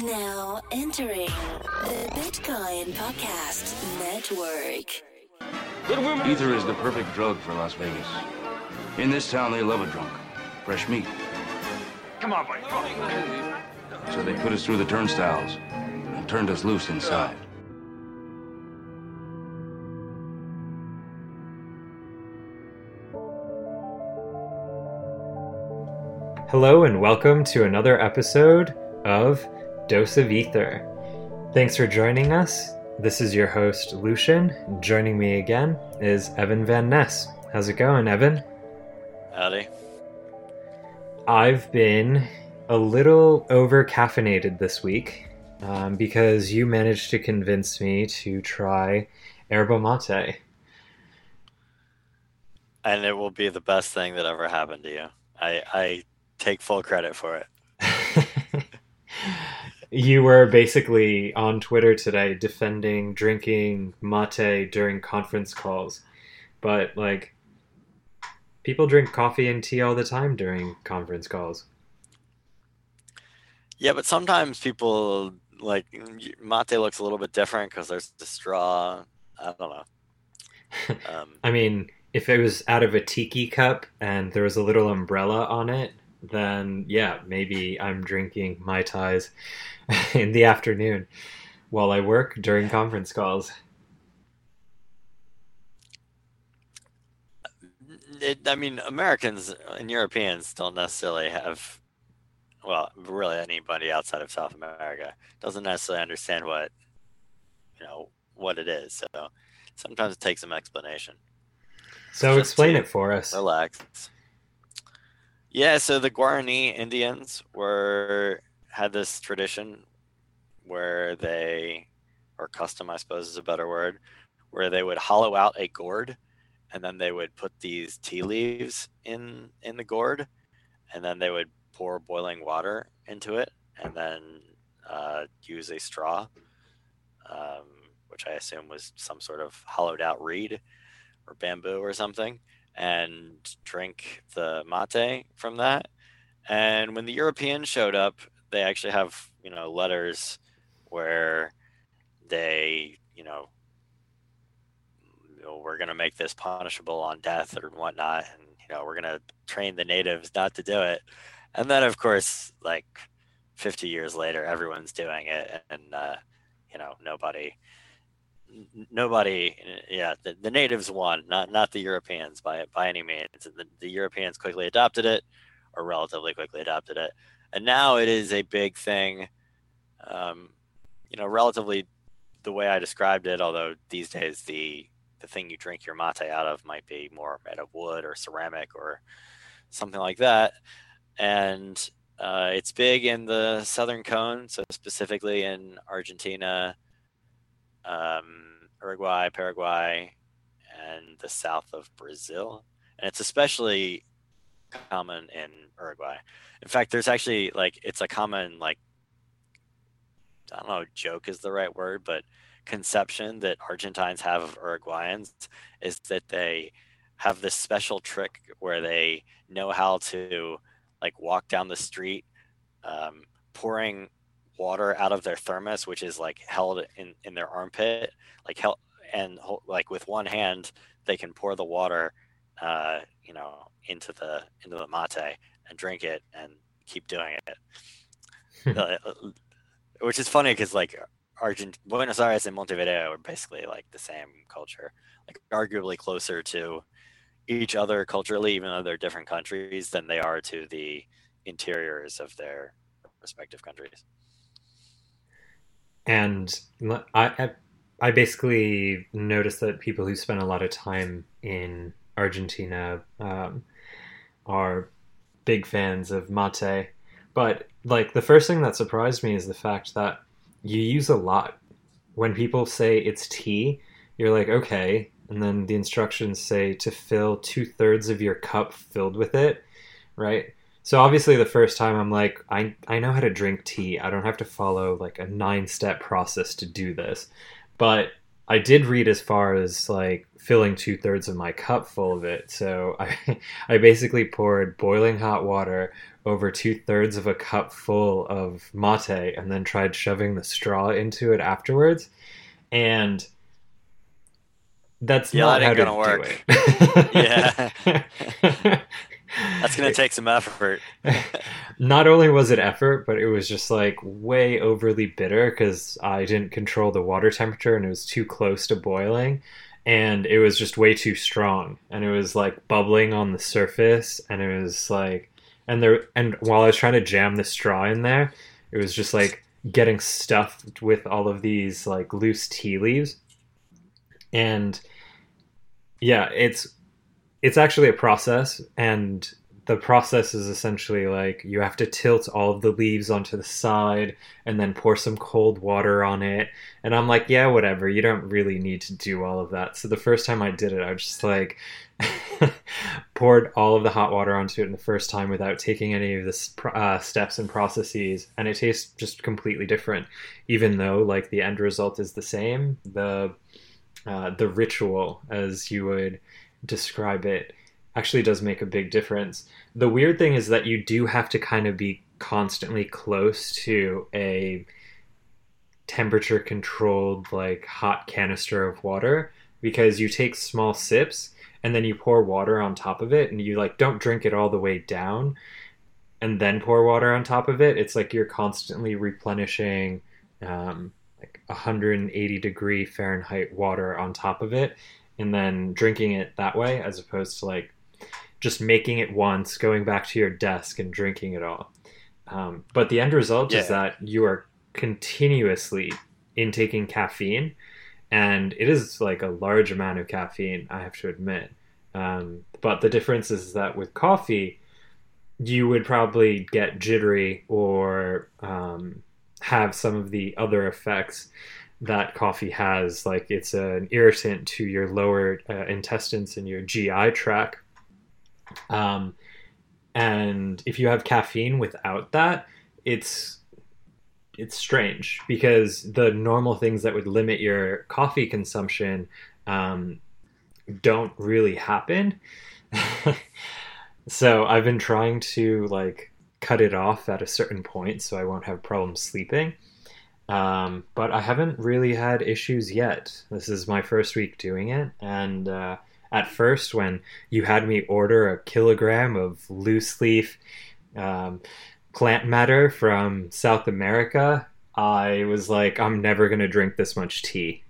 Now entering the Bitcoin Podcast Network. Ether is the perfect drug for Las Vegas. In this town, they love a drunk. Fresh meat. Come on, buddy. So they put us through the turnstiles and turned us loose inside. Hello, and welcome to another episode of Dose of Ether. Thanks for joining us. This is your host, Lucian. Joining me again is Evan Van Ness. How's it going, Evan? Howdy. I've been a little over caffeinated this week um, because you managed to convince me to try yerba mate. And it will be the best thing that ever happened to you. I, I take full credit for it. You were basically on Twitter today defending drinking mate during conference calls. But, like, people drink coffee and tea all the time during conference calls. Yeah, but sometimes people, like, mate looks a little bit different because there's the straw. I don't know. Um, I mean, if it was out of a tiki cup and there was a little umbrella on it, then yeah, maybe I'm drinking Mai Tais in the afternoon while I work during conference calls. It, I mean, Americans and Europeans don't necessarily have, well, really anybody outside of South America doesn't necessarily understand what, you know, what it is. So sometimes it takes some explanation. So Just explain it for us. Relax. Yeah, so the Guarani Indians were had this tradition where they or custom I suppose is a better word, where they would hollow out a gourd and then they would put these tea leaves in in the gourd and then they would pour boiling water into it and then uh, use a straw um, which I assume was some sort of hollowed out reed or bamboo or something and drink the mate from that. And when the Europeans showed up, they actually have, you know, letters where they, you know, we're going to make this punishable on death or whatnot. And, you know, we're going to train the natives not to do it. And then, of course, like 50 years later, everyone's doing it. And, uh, you know, nobody, nobody yeah the, the, natives won not not the europeans by by any means. The, the europeans quickly adopted it or relatively quickly adopted it. And now it is a big thing. Um, you know relatively the way i described it although these days the the thing you drink your mate out of might be more made of wood or ceramic or something like that. And uh, it's big in the southern cone so specifically in argentina um, Uruguay, Paraguay, and the south of Brazil. And it's especially common in Uruguay. In fact, there's actually like it's a common like I don't know, joke is the right word, but conception that Argentines have of Uruguayans is that they have this special trick where they know how to like walk down the street um, pouring water out of their thermos, which is like held in, in their armpit, like held and like with one hand they can pour the water, uh, you know, into the into the mate and drink it and keep doing it. Uh, uh, which is funny because like Argent Buenos Aires and Montevideo are basically like the same culture, like arguably closer to each other culturally, even though they're different countries, than they are to the interiors of their respective countries and I, I basically noticed that people who spend a lot of time in Argentina um, are big fans of mate. But like the first thing that surprised me is the fact that you use a lot. When people say it's tea, you're like, okay. And then the instructions say to fill two thirds of your cup filled with it, right? So obviously the first time I'm like, I, I know how to drink tea. I don't have to follow like a nine step process to do this. But I did read as far as like filling two thirds of my cup full of it. So I, I basically poured boiling hot water over two thirds of a cup full of mate and then tried shoving the straw into it afterwards. And that's Yeah, not that how to gonna work. do it. Yeah. That's gonna take some effort. not only was it effort, but it was just like way overly bitter because I didn't control the water temperature and it was too close to boiling. And it was just way too strong. And it was like bubbling on the surface. And it was like, and there, and while I was trying to jam the straw in there, it was just like getting stuffed with all of these like loose tea leaves. And yeah, it's, it's actually a process and the process is essentially like you have to tilt all of the leaves onto the side and then pour some cold water on it. And i'm like yeah whatever. You don't really need to do all of that. So the first time i did it i was just like poured all of the hot water onto it in the first time without taking any of the uh, steps and processes and it tastes just completely different. Even though like the end result is the same the uh, the ritual as you would describe it actually does make a big difference. The weird thing is that you do have to kind of be constantly close to a temperature controlled like hot canister of water because you take small sips and then you pour water on top of it and you like don't drink it all the way down and then pour water on top of it it's like you're constantly replenishing um, like 180 degree fahrenheit water on top of it and then drinking it that way as opposed to like just making it once, going back to your desk and drinking it all. Um, but the end result is that you are continuously intaking caffeine, and it is like a large amount of caffeine, I have to admit. Um, but the difference is that with coffee, you would probably get jittery or um, have some of the other effects that coffee has. Like it's an irritant to your lower uh, intestines and your GI tract. Um, and if you have caffeine without that, it's it's strange because the normal things that would limit your coffee consumption um, don't really happen. so I've been trying to like cut it off at a certain point so I won't have problems sleeping. Um, but I haven't really had issues yet. This is my first week doing it, and uh, at first, when you had me order a kilogram of loose leaf um, plant matter from South America, I was like, I'm never gonna drink this much tea.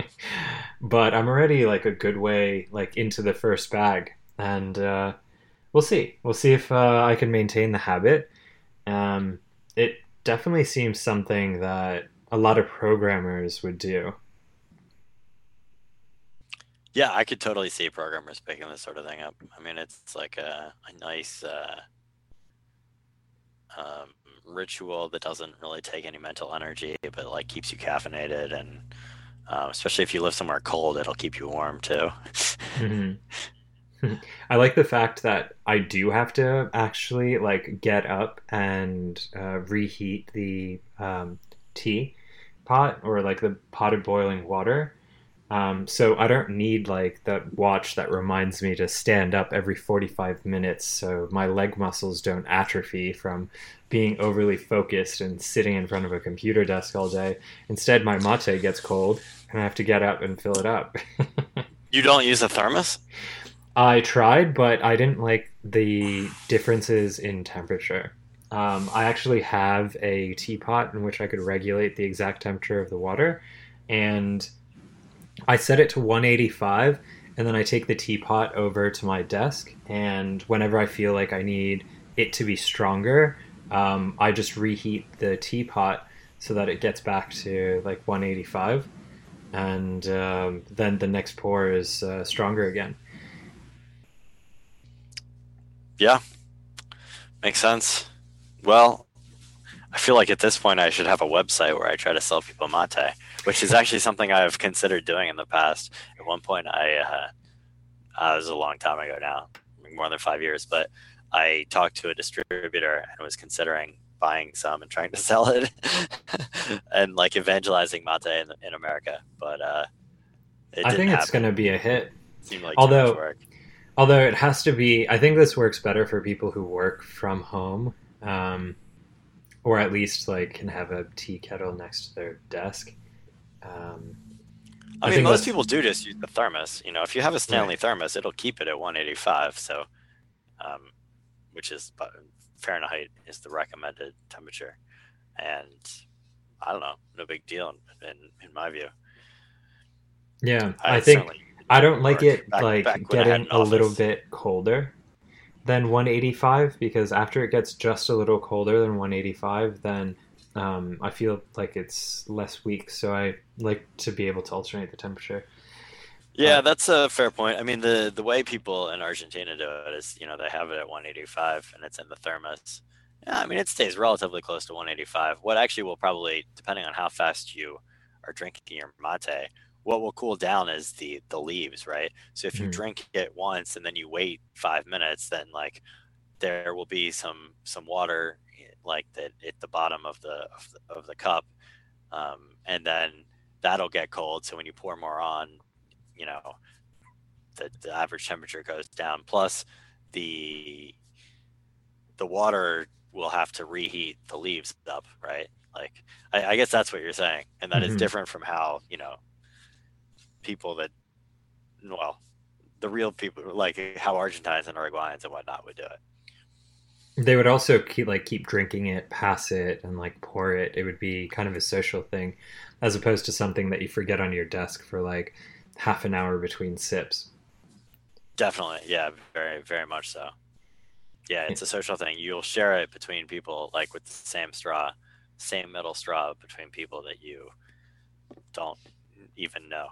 but I'm already like a good way like into the first bag, and uh, we'll see. We'll see if uh, I can maintain the habit. Um, definitely seems something that a lot of programmers would do. Yeah, I could totally see programmers picking this sort of thing up. I mean, it's like a, a nice uh, um, ritual that doesn't really take any mental energy, but like keeps you caffeinated, and um, especially if you live somewhere cold, it'll keep you warm too. Mhm. I like the fact that I do have to actually like get up and uh, reheat the um, tea pot or like the pot of boiling water. Um, so I don't need like that watch that reminds me to stand up every 45 minutes so my leg muscles don't atrophy from being overly focused and sitting in front of a computer desk all day. Instead, my mate gets cold and I have to get up and fill it up. you don't use a thermos? I tried, but I didn't like the differences in temperature. Um, I actually have a teapot in which I could regulate the exact temperature of the water, and I set it to 185, and then I take the teapot over to my desk, and whenever I feel like I need it to be stronger, um, I just reheat the teapot so that it gets back to like 185, and um, then the next pour is uh, stronger again. Yeah, makes sense. Well, I feel like at this point I should have a website where I try to sell people mate, which is actually something I've considered doing in the past. At one point, I uh, uh, it was a long time ago now, more than five years, but I talked to a distributor and was considering buying some and trying to sell it and like evangelizing mate in, in America. But uh, it I think it's going to be a hit. Like although, although it has to be, I think this works better for people who work from home, um, or at least like can have a tea kettle next to their desk. Um, I, I mean, most people do just use the thermos. You know, if you have a Stanley right. thermos, it'll keep it at 185. So, um, which is Fahrenheit is the recommended temperature, and I don't know, no big deal in in, in my view. Yeah, I, I think I don't like it back, like back getting a little bit colder than 185 because after it gets just a little colder than 185, then um, I feel like it's less weak. So I like to be able to alternate the temperature. Yeah, that's a fair point. I mean, the the way people in Argentina do it is, you know, they have it at 185 and it's in the thermos. Yeah, I mean, it stays relatively close to 185. What actually will probably, depending on how fast you are drinking your mate, what will cool down is the the leaves, right? So if you mm. drink it once and then you wait five minutes, then like there will be some some water like that at the bottom of the of the, of the cup, um, and then that'll get cold. So when you pour more on, you know, the, the average temperature goes down. Plus, the the water will have to reheat the leaves up, right? Like, I, I guess that's what you're saying, and that mm-hmm. is different from how you know people that, well, the real people like how Argentines and Uruguayans and whatnot would do it. They would also keep like keep drinking it, pass it, and like pour it. It would be kind of a social thing, as opposed to something that you forget on your desk for like half an hour between sips. Definitely, yeah, very very much so. Yeah, it's a social thing. You'll share it between people, like with the same straw, same metal straw between people that you don't even know.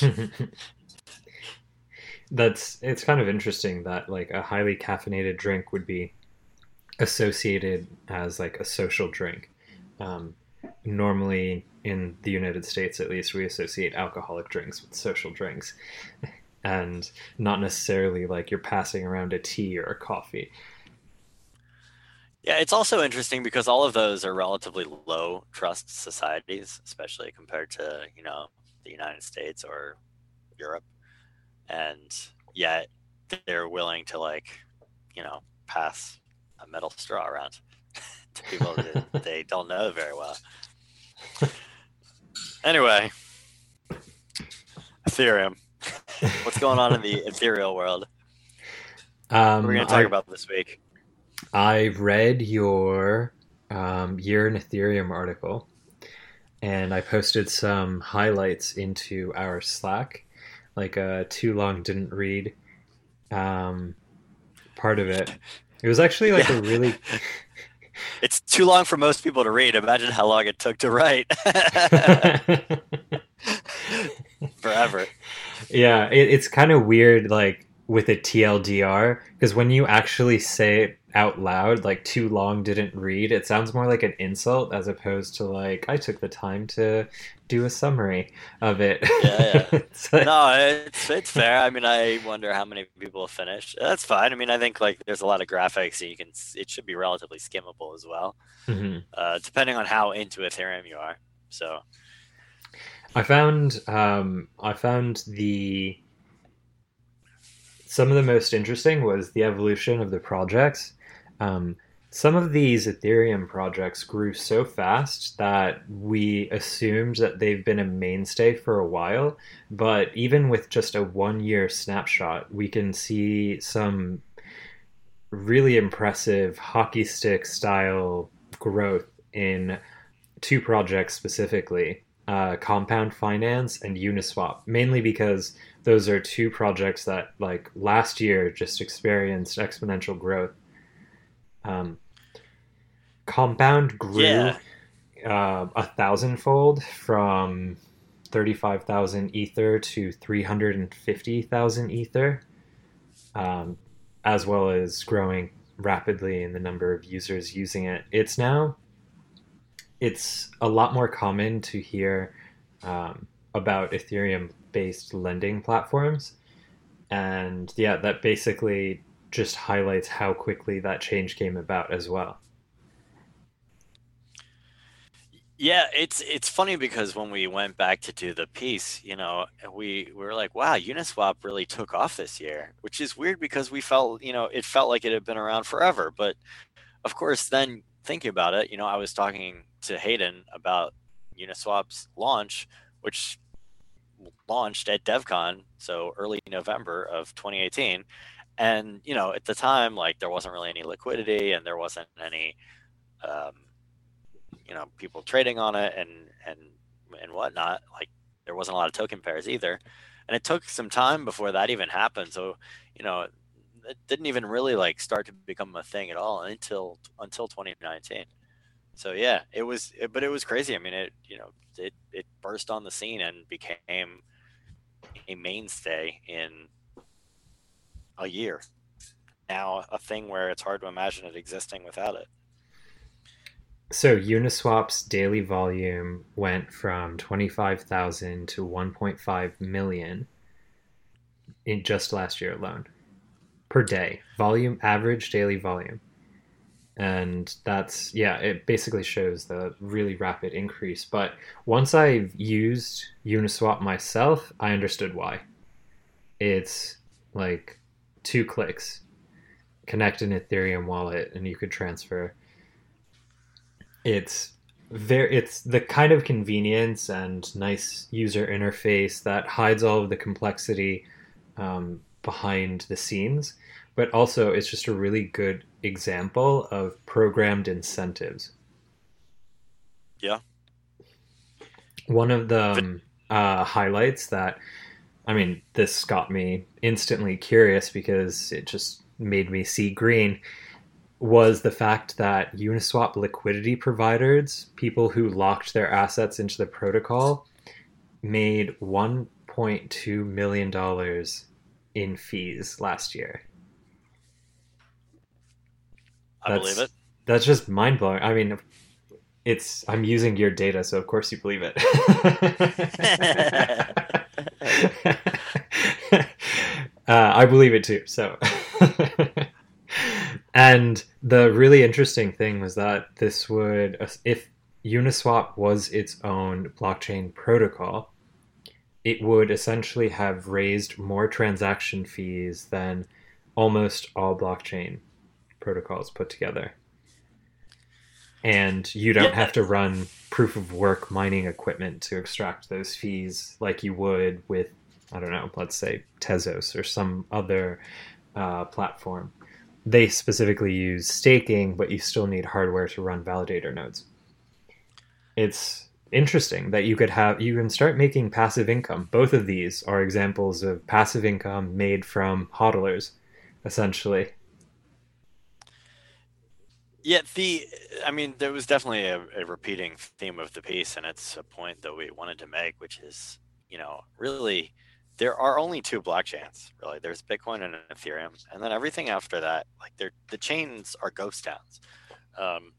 That's it's kind of interesting that like a highly caffeinated drink would be associated as like a social drink. Um, normally, in the United States, at least, we associate alcoholic drinks with social drinks, and not necessarily like you're passing around a tea or a coffee. Yeah, it's also interesting because all of those are relatively low trust societies, especially compared to you know the United States or Europe, and yet they're willing to like you know pass a metal straw around to people that they don't know very well. Anyway, Ethereum. What's going on in the ethereal world? Um, we're going to talk I, about this week. I read your um, year in Ethereum article, and I posted some highlights into our Slack, like a too long didn't read um, part of it. It was actually like yeah. a really. it's too long for most people to read. Imagine how long it took to write. Forever. Yeah, it, it's kind of weird, like with a TLDR, because when you actually say it out loud, like too long didn't read, it sounds more like an insult as opposed to like I took the time to do a summary of it. Yeah, yeah. like... no, it's it's fair. I mean, I wonder how many people have finished. That's fine. I mean, I think like there's a lot of graphics, and you can. It should be relatively skimmable as well, mm-hmm. uh, depending on how into Ethereum you are. So, I found um, I found the some of the most interesting was the evolution of the projects. Um, some of these Ethereum projects grew so fast that we assumed that they've been a mainstay for a while. But even with just a one year snapshot, we can see some really impressive hockey stick style growth in two projects specifically uh, Compound Finance and Uniswap, mainly because those are two projects that, like, last year just experienced exponential growth um, Compound grew yeah. uh, a thousandfold from 35,000 Ether to 350,000 Ether, um, as well as growing rapidly in the number of users using it. It's now it's a lot more common to hear um, about Ethereum based lending platforms. And yeah, that basically just highlights how quickly that change came about as well. Yeah, it's it's funny because when we went back to do the piece, you know, we, we were like, wow, Uniswap really took off this year, which is weird because we felt, you know, it felt like it had been around forever. But of course, then thinking about it, you know, I was talking to Hayden about Uniswap's launch, which launched at DevCon, so early November of 2018. And, you know, at the time, like there wasn't really any liquidity and there wasn't any, um, you know people trading on it and and and whatnot. Like there wasn't a lot of token pairs either, and it took some time before that even happened. So you know it didn't even really like start to become a thing at all until until 2019. So yeah, it was, it, but it was crazy. I mean, it you know it it burst on the scene and became a mainstay in a year. Now a thing where it's hard to imagine it existing without it. So Uniswap's daily volume went from 25,000 to 1.5 million in just last year alone per day. Volume average daily volume. And that's yeah, it basically shows the really rapid increase. But once I've used Uniswap myself, I understood why. It's like two clicks, connect an Ethereum wallet, and you could transfer it's very it's the kind of convenience and nice user interface that hides all of the complexity um, behind the scenes but also it's just a really good example of programmed incentives yeah one of the um, uh, highlights that i mean this got me instantly curious because it just made me see green was the fact that Uniswap liquidity providers, people who locked their assets into the protocol, made $1.2 million in fees last year. I That's, believe it. That's just mind blowing. I mean, it's I'm using your data, so of course you believe it. uh, I believe it too. So. And the really interesting thing was that this would, if Uniswap was its own blockchain protocol, it would essentially have raised more transaction fees than almost all blockchain protocols put together. And you don't yeah. have to run proof of work mining equipment to extract those fees like you would with, I don't know, let's say Tezos or some other uh, platform they specifically use staking, but you still need hardware to run validator nodes. It's interesting that you could have you can start making passive income. Both of these are examples of passive income made from hodlers, essentially. Yeah, the I mean, there was definitely a, a repeating theme of the piece, and it's a point that we wanted to make, which is, you know, really there are only two blockchains really. There's bitcoin and ethereum and then everything after that like they're the chains are ghost towns. Um,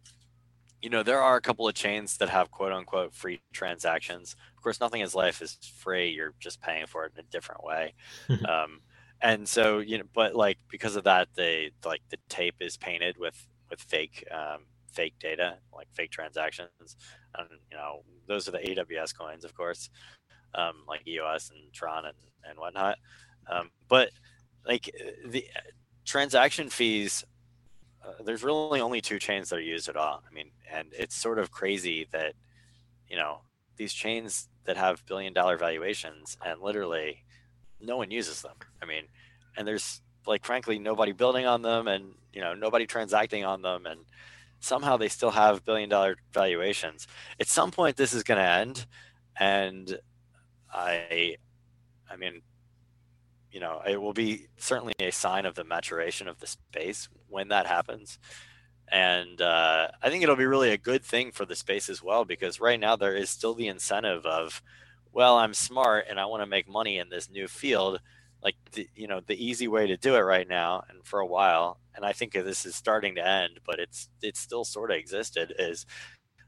you know there are a couple of chains that have quote unquote free transactions. Of course nothing in life is free. You're just paying for it in a different way. Um, and so you know but like because of that they like the tape is painted with with fake um, fake data like fake transactions and you know those are the aws coins of course um, like EOS and Tron and, and whatnot. Um, but like the transaction fees, uh, there's really only two chains that are used at all. I mean, and it's sort of crazy that, you know, these chains that have billion dollar valuations and literally no one uses them. I mean, and there's like, frankly, nobody building on them and, you know, nobody transacting on them. And somehow they still have billion dollar valuations. At some point, this is going to end. And I, I mean, you know, it will be certainly a sign of the maturation of the space when that happens. And uh, I think it'll be really a good thing for the space as well, because right now there is still the incentive of, well, I'm smart and I want to make money in this new field. Like, the, you know, the easy way to do it right now and for a while, and I think this is starting to end, but it's it's still sort of existed. Is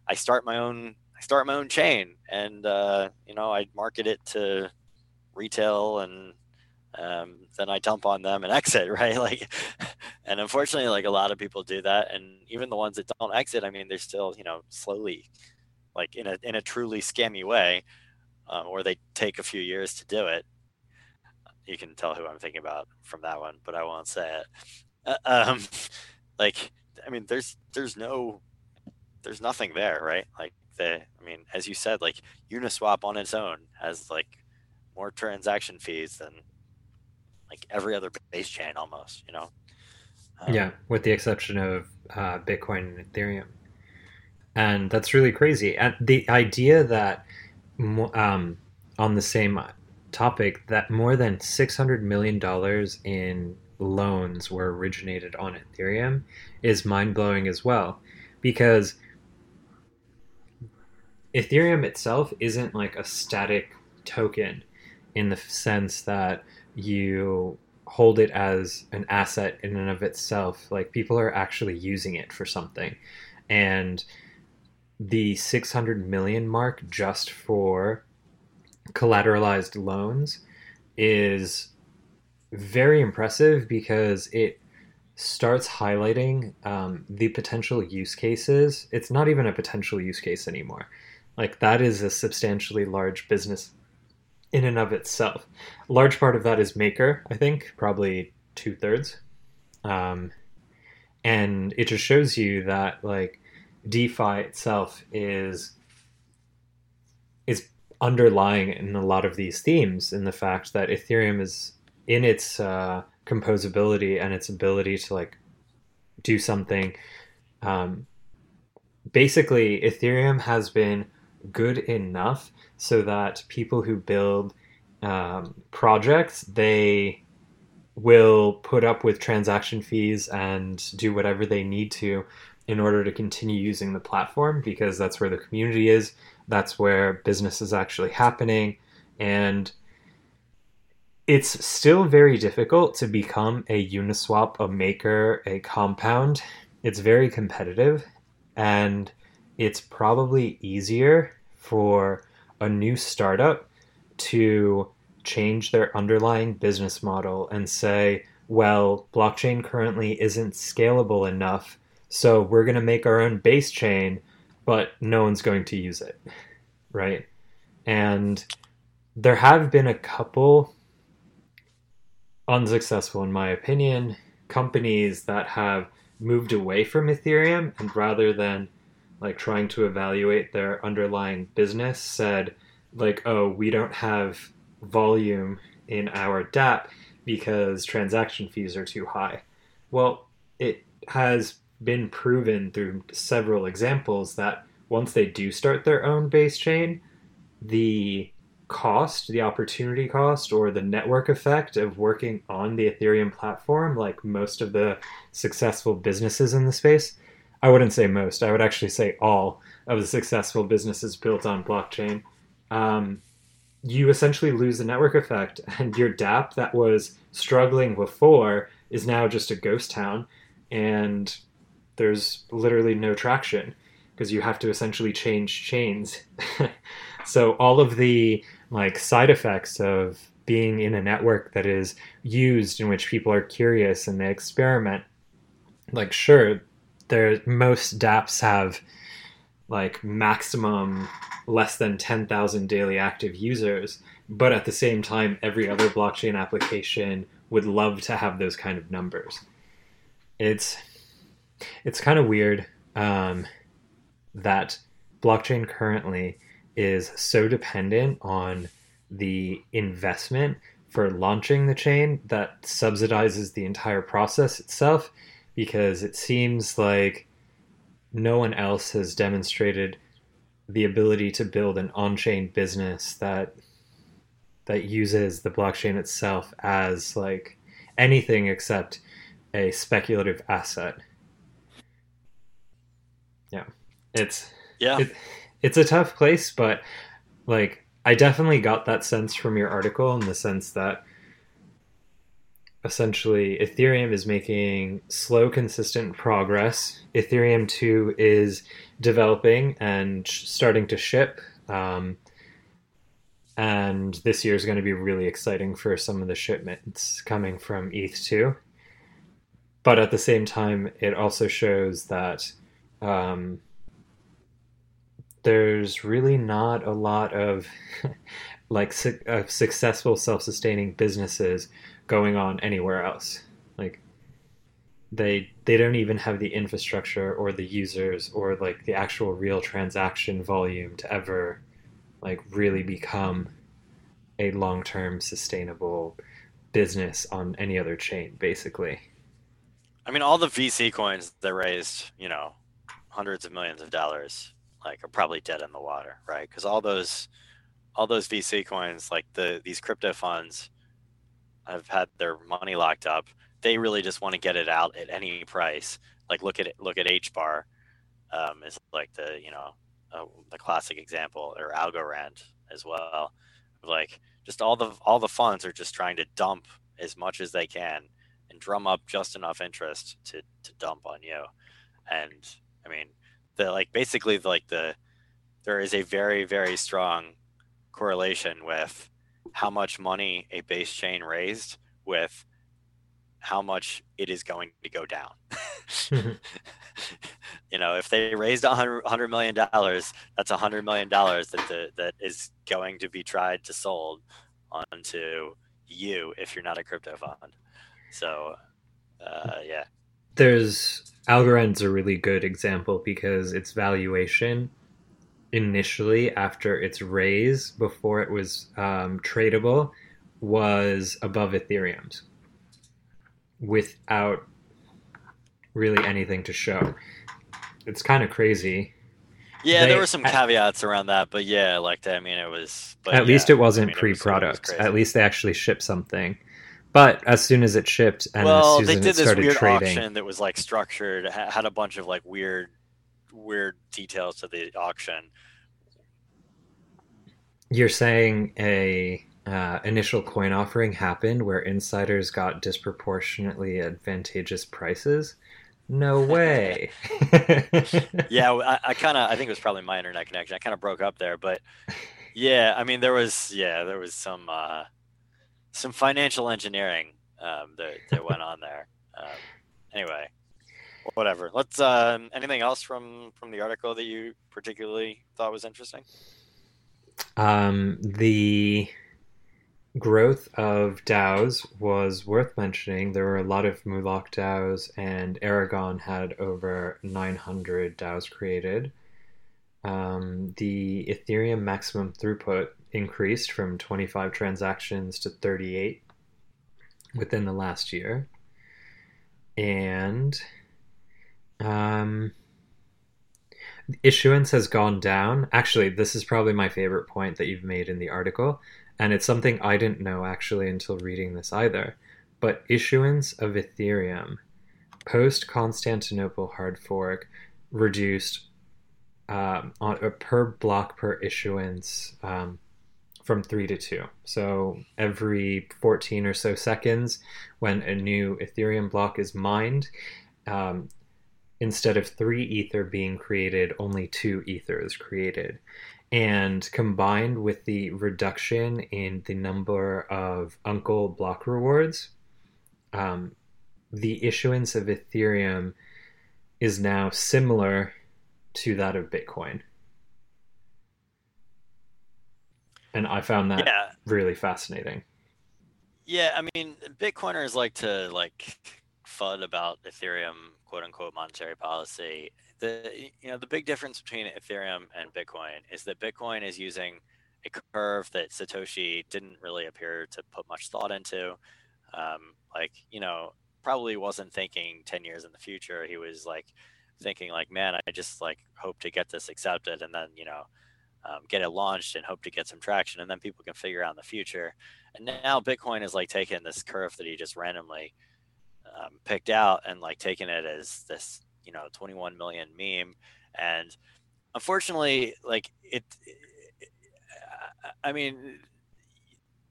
I start my own I start my own chain, and uh, you know I market it to retail, and um, then I dump on them and exit, right? Like, and unfortunately, like a lot of people do that, and even the ones that don't exit, I mean, they're still you know slowly like in a in a truly scammy way, um, or they take a few years to do it. You can tell who I'm thinking about from that one, but I won't say it. Uh, um, like, I mean, there's there's no there's nothing there, right? Like the, I mean, as you said, like Uniswap on its own has like more transaction fees than like every other base chain almost, you know? Um, yeah, with the exception of uh, Bitcoin and Ethereum. And that's really crazy. And the idea that um, on the same topic, that more than $600 million in loans were originated on Ethereum is mind blowing as well. Because Ethereum itself isn't like a static token in the sense that you hold it as an asset in and of itself. Like people are actually using it for something. And the 600 million mark just for collateralized loans is very impressive because it starts highlighting um, the potential use cases. It's not even a potential use case anymore. Like that is a substantially large business in and of itself. A large part of that is Maker, I think, probably two thirds. Um, and it just shows you that like DeFi itself is is underlying in a lot of these themes in the fact that Ethereum is in its uh, composability and its ability to like do something. Um, basically, Ethereum has been good enough so that people who build um, projects they will put up with transaction fees and do whatever they need to in order to continue using the platform because that's where the community is that's where business is actually happening. And it's still very difficult to become a uniswap a maker a compound. It's very competitive and it's probably easier for a new startup to change their underlying business model and say, well, blockchain currently isn't scalable enough, so we're going to make our own base chain, but no one's going to use it. Right? And there have been a couple unsuccessful, in my opinion, companies that have moved away from Ethereum and rather than like trying to evaluate their underlying business said like oh we don't have volume in our dApp because transaction fees are too high well it has been proven through several examples that once they do start their own base chain the cost the opportunity cost or the network effect of working on the ethereum platform like most of the successful businesses in the space I wouldn't say most. I would actually say all of the successful businesses built on blockchain. Um, you essentially lose the network effect, and your dApp that was struggling before is now just a ghost town, and there's literally no traction because you have to essentially change chains. so all of the like side effects of being in a network that is used in which people are curious and they experiment like sure there most dApps have like maximum less than 10,000 daily active users, but at the same time, every other blockchain application would love to have those kind of numbers. It's it's kind of weird um, that blockchain currently is so dependent on the investment for launching the chain that subsidizes the entire process itself because it seems like no one else has demonstrated the ability to build an on-chain business that that uses the blockchain itself as like anything except a speculative asset. Yeah. It's yeah. It, it's a tough place, but like I definitely got that sense from your article in the sense that essentially Ethereum is making slow, consistent progress. Ethereum 2 is developing and starting to ship. Um, and this year is going to be really exciting for some of the shipments coming from ETH2. But at the same time, it also shows that um, there's really not a lot of like su- uh, successful self-sustaining businesses going on anywhere else. Like they they don't even have the infrastructure or the users or like the actual real transaction volume to ever like really become a long-term sustainable business on any other chain basically. I mean all the VC coins that raised, you know, hundreds of millions of dollars like are probably dead in the water, right? Cuz all those all those VC coins like the these crypto funds have had their money locked up. They really just want to get it out at any price. Like look at it, look at H bar, um, is like the you know uh, the classic example, or Algorand as well. Like just all the all the funds are just trying to dump as much as they can and drum up just enough interest to to dump on you. And I mean, the like basically like the there is a very very strong correlation with how much money a base chain raised with how much it is going to go down. you know, if they raised a hundred million dollars, that's a hundred million dollars that the, that is going to be tried to sold onto you if you're not a crypto fund. So, uh, yeah. There's Algorand's a really good example because its valuation initially after its raise before it was um, tradable was above Ethereum's without really anything to show. It's kind of crazy. Yeah, they, there were some caveats around that, but yeah, like I mean, it was. at yeah, least it wasn't I mean, pre-product. Was, at least they actually shipped something. But as soon as it shipped, and well, as they did this weird trading, auction that was like structured, had a bunch of like weird, weird details to the auction. You're saying a uh, initial coin offering happened where insiders got disproportionately advantageous prices? No way. yeah, I, I kind of I think it was probably my internet connection. I kind of broke up there, but yeah, I mean there was yeah there was some uh, some financial engineering um, that that went on there. Um, anyway, whatever. Let's. Um, anything else from from the article that you particularly thought was interesting? Um, the growth of DAOs was worth mentioning. There were a lot of Moloch DAOs, and Aragon had over 900 DAOs created. Um, the Ethereum maximum throughput increased from 25 transactions to 38 within the last year. And um, issuance has gone down. Actually, this is probably my favorite point that you've made in the article, and it's something I didn't know actually until reading this either. But issuance of Ethereum post Constantinople hard fork reduced um, on a per block per issuance um, from three to two. So every 14 or so seconds, when a new Ethereum block is mined, um, instead of three ether being created, only two ether is created. And combined with the reduction in the number of Uncle block rewards, um, the issuance of Ethereum is now similar to that of Bitcoin. And I found that yeah. really fascinating. Yeah, I mean, Bitcoiners like to like fud about Ethereum quote unquote monetary policy. The you know the big difference between Ethereum and Bitcoin is that Bitcoin is using a curve that Satoshi didn't really appear to put much thought into. Um, like you know, probably wasn't thinking ten years in the future. He was like thinking like, man, I just like hope to get this accepted, and then you know. Um, get it launched and hope to get some traction, and then people can figure out in the future. And now Bitcoin is like taking this curve that he just randomly um, picked out and like taking it as this you know 21 million meme. And unfortunately like it, it i mean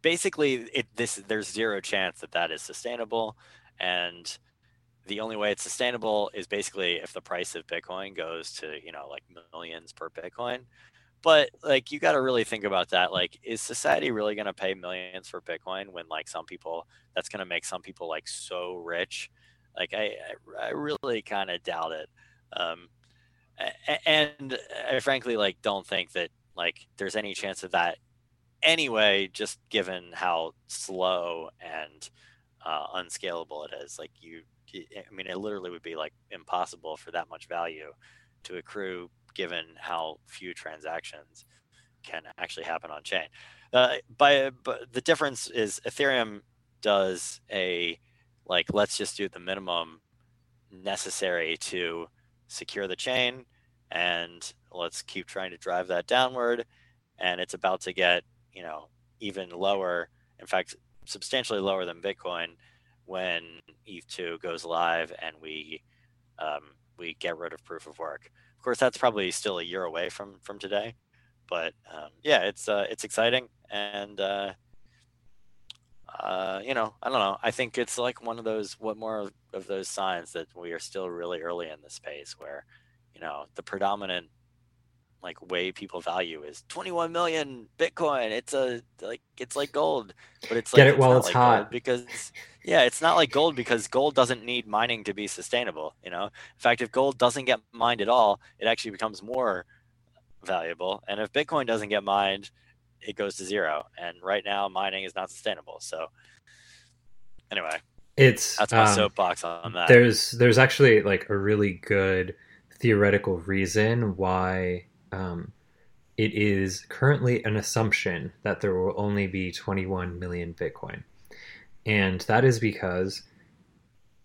basically it this there's zero chance that that is sustainable. And the only way it's sustainable is basically if the price of bitcoin goes to you know like millions per bitcoin but like you got to really think about that like is society really going to pay millions for bitcoin when like some people that's going to make some people like so rich like i i, I really kind of doubt it um and I frankly like don't think that like there's any chance of that anyway, just given how slow and uh, unscalable it is. Like you, I mean, it literally would be like impossible for that much value to accrue given how few transactions can actually happen on chain. Uh, by but the difference is Ethereum does a like let's just do the minimum necessary to secure the chain and let's keep trying to drive that downward and it's about to get you know even lower in fact substantially lower than bitcoin when eth2 goes live and we um, we get rid of proof of work of course that's probably still a year away from from today but um, yeah it's uh, it's exciting and uh, uh, you know i don't know i think it's like one of those what more of those signs that we are still really early in the space where you know the predominant like way people value is 21 million bitcoin. It's a like it's like gold but it's like get it while it's like hot. because yeah it's not like gold because gold doesn't need mining to be sustainable you know? In fact if gold doesn't get mined at all it actually becomes more valuable and if bitcoin doesn't get mined it goes to zero and right now mining is not sustainable so anyway it's that's my um, soapbox on that. there's there's actually like a really good theoretical reason why um, it is currently an assumption that there will only be 21 million Bitcoin. And that is because,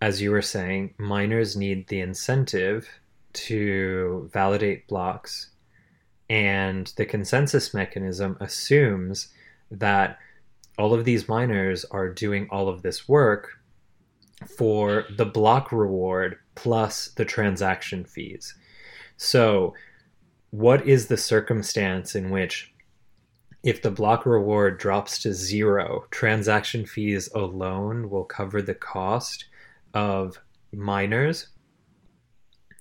as you were saying, miners need the incentive to validate blocks. And the consensus mechanism assumes that all of these miners are doing all of this work for the block reward plus the transaction fees. So what is the circumstance in which if the block reward drops to zero, transaction fees alone will cover the cost of miners.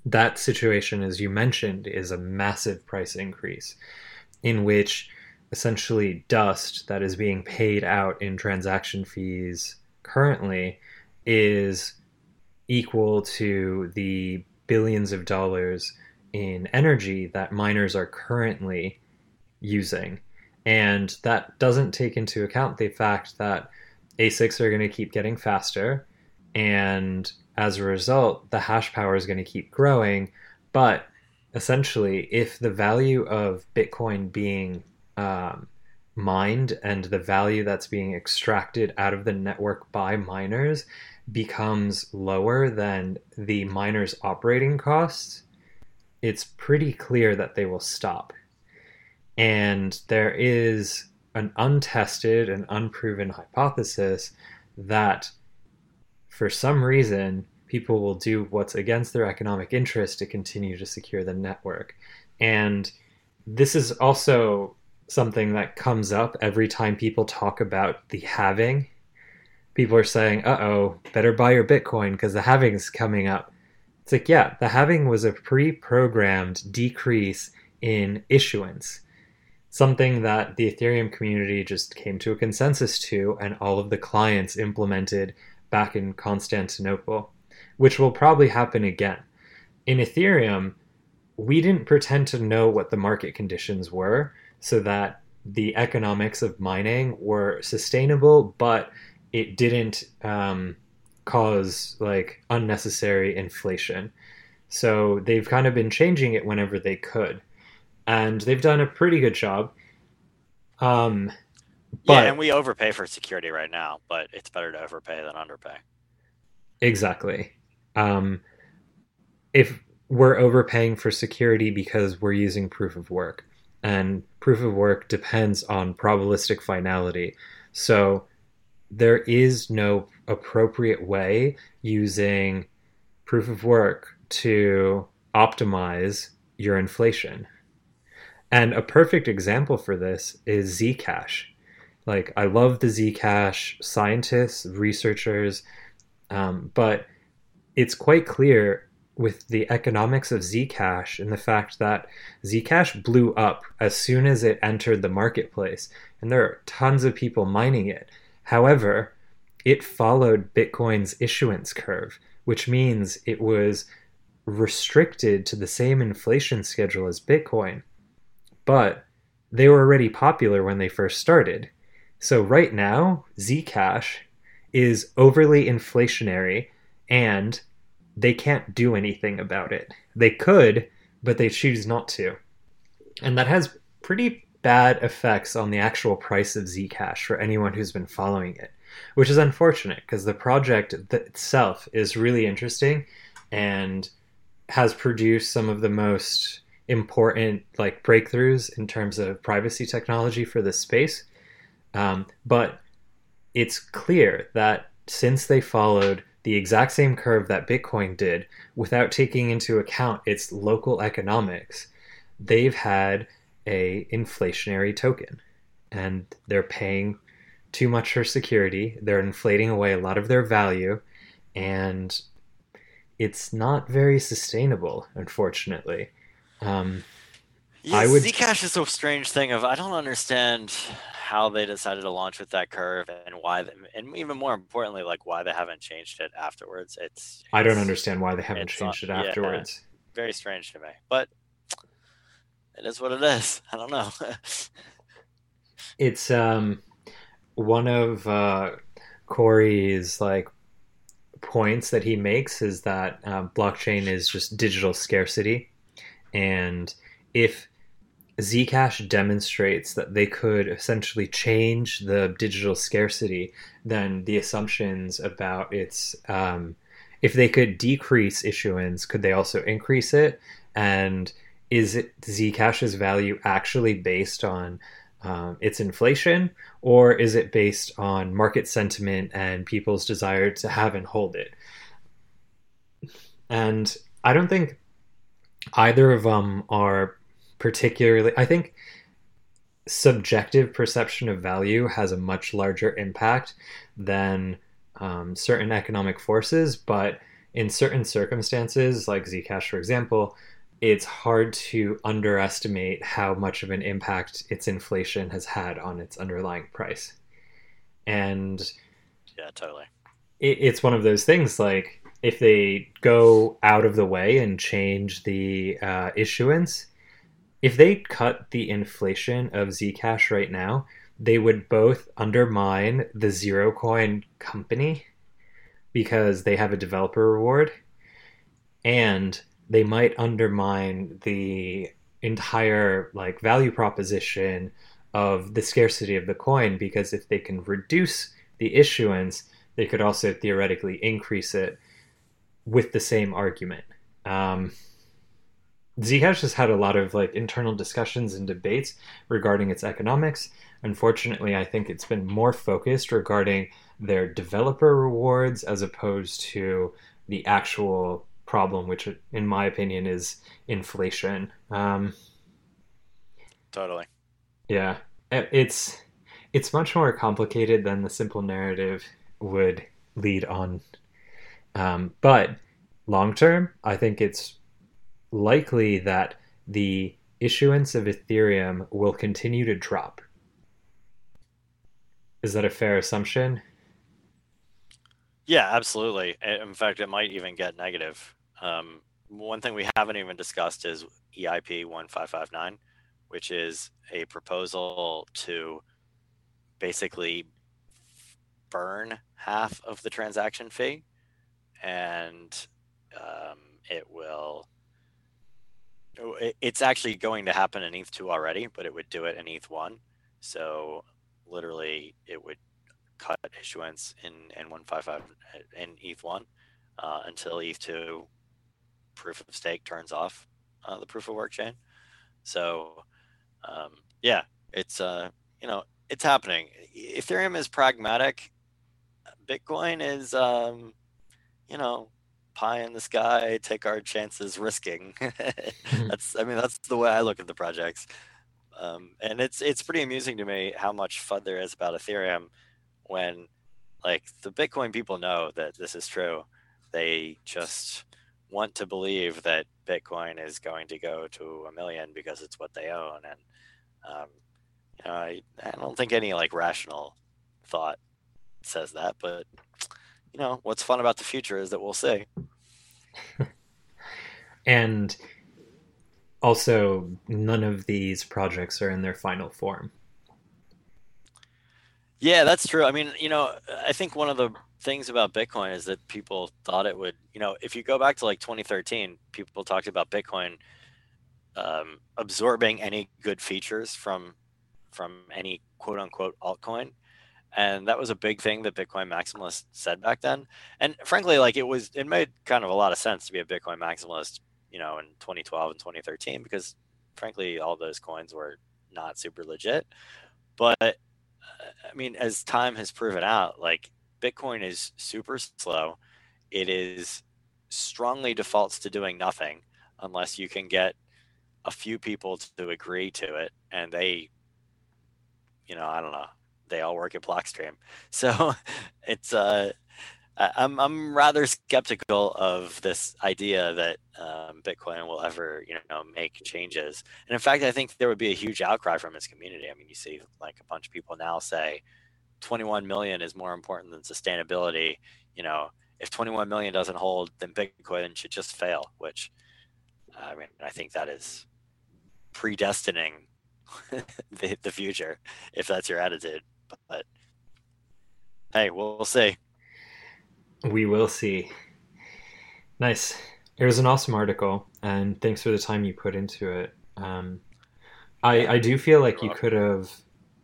That situation, as you mentioned, is a massive price increase in which essentially dust that is being paid out in transaction fees currently is equal to the billions of dollars in energy that miners are currently using. And that doesn't take into account the fact that ASICs are going to keep getting faster. And as a result, the hash power is going to keep growing. But essentially, if the value of Bitcoin being um, mined and the value that's being extracted out of the network by miners becomes lower than the miners' operating costs, it's pretty clear that they will stop. And there is an untested and unproven hypothesis that for some reason people will do what's against their economic interest to continue to secure the network. And this is also something that comes up every time people talk about the halving. People are saying, uh oh, better buy your Bitcoin because the halving is coming up. It's like, yeah, the halving was a pre programmed decrease in issuance, something that the Ethereum community just came to a consensus to, and all of the clients implemented back in Constantinople, which will probably happen again. In Ethereum, we didn't pretend to know what the market conditions were so that the economics of mining were sustainable, but it didn't um, cause like unnecessary inflation. So they've kind of been changing it whenever they could. And they've done a pretty good job. Um, but, yeah, and we overpay for security right now, but it's better to overpay than underpay. Exactly. Um, if we're overpaying for security because we're using proof of work, and proof of work depends on probabilistic finality. So there is no appropriate way using proof of work to optimize your inflation. And a perfect example for this is Zcash. Like, I love the Zcash scientists, researchers, um, but it's quite clear with the economics of Zcash and the fact that Zcash blew up as soon as it entered the marketplace, and there are tons of people mining it. However, it followed Bitcoin's issuance curve, which means it was restricted to the same inflation schedule as Bitcoin, but they were already popular when they first started. So right now, Zcash is overly inflationary and they can't do anything about it. They could, but they choose not to. And that has pretty bad effects on the actual price of Zcash for anyone who's been following it, which is unfortunate because the project itself is really interesting and has produced some of the most important like breakthroughs in terms of privacy technology for this space. Um, but it's clear that since they followed the exact same curve that Bitcoin did without taking into account its local economics, they've had a inflationary token and they're paying too much for security. They're inflating away a lot of their value and it's not very sustainable, unfortunately. Um, yeah, I would... Zcash is a strange thing of I don't understand how they decided to launch with that curve and why, they, and even more importantly, like why they haven't changed it afterwards. It's, it's I don't understand why they haven't changed not, it afterwards. Yeah, very strange to me, but it is what it is. I don't know. it's um one of uh, Cory's like points that he makes is that uh, blockchain is just digital scarcity, and if Zcash demonstrates that they could essentially change the digital scarcity, then the assumptions about its um, if they could decrease issuance, could they also increase it? And is it Zcash's value actually based on um, its inflation, or is it based on market sentiment and people's desire to have and hold it? And I don't think either of them are particularly. I think subjective perception of value has a much larger impact than um, certain economic forces, but in certain circumstances, like Zcash, for example, it's hard to underestimate how much of an impact its inflation has had on its underlying price. And yeah, totally. It, it's one of those things like if they go out of the way and change the uh, issuance, if they cut the inflation of Zcash right now, they would both undermine the zero coin company because they have a developer reward and they might undermine the entire like value proposition of the scarcity of the coin because if they can reduce the issuance they could also theoretically increase it with the same argument. Um, zcash has had a lot of like internal discussions and debates regarding its economics. Unfortunately i think it's been more focused regarding their developer rewards as opposed to the actual problem, which, in my opinion, is inflation. Um, totally. Yeah, it's it's much more complicated than the simple narrative would lead on. Um, but long term, I think it's likely that the issuance of Ethereum will continue to drop. Is that a fair assumption? Yeah, absolutely. In fact, it might even get negative. Um, one thing we haven't even discussed is EIP 1559, which is a proposal to basically burn half of the transaction fee. And um, it will, oh, it's actually going to happen in ETH2 already, but it would do it in ETH1. So literally, it would cut issuance in N155 in ETH1 uh, until ETH2 proof of stake turns off uh, the proof of work chain. So um, yeah, it's uh, you know it's happening. Ethereum is pragmatic. Bitcoin is um, you know pie in the sky, take our chances, risking. that's I mean that's the way I look at the projects. Um, and it's it's pretty amusing to me how much fun there is about Ethereum when like the Bitcoin people know that this is true. They just want to believe that Bitcoin is going to go to a million because it's what they own, and um, you know, I, I don't think any like rational thought says that, but you know, what's fun about the future is that we'll see. and also none of these projects are in their final form. Yeah, that's true. I mean, you know, I think one of the things about Bitcoin is that people thought it would, you know, if you go back to like 2013, people talked about Bitcoin um, absorbing any good features from from any quote unquote altcoin. And that was a big thing that Bitcoin maximalists said back then. And frankly, like it was, it made kind of a lot of sense to be a Bitcoin maximalist, you know, in 2012 and 2013, because frankly, all those coins were not super legit. But uh, I mean, as time has proven out, like Bitcoin is super slow. It is strongly defaults to doing nothing unless you can get a few people to agree to it and they you know i don't know they all work at blockstream so it's uh I'm I'm rather skeptical of this idea that um, Bitcoin will ever, you know, make changes. And in fact, I think there would be a huge outcry from its community. I mean, you see like a bunch of people now say 21 million is more important than sustainability. You know, if 21 million doesn't hold, then Bitcoin should just fail. Which, I mean, I think that is predestining the, the future if that's your attitude. But hey, we'll, we'll see. We will see. Nice. It was an awesome article, and thanks for the time you put into it. Um, I I do feel like you could have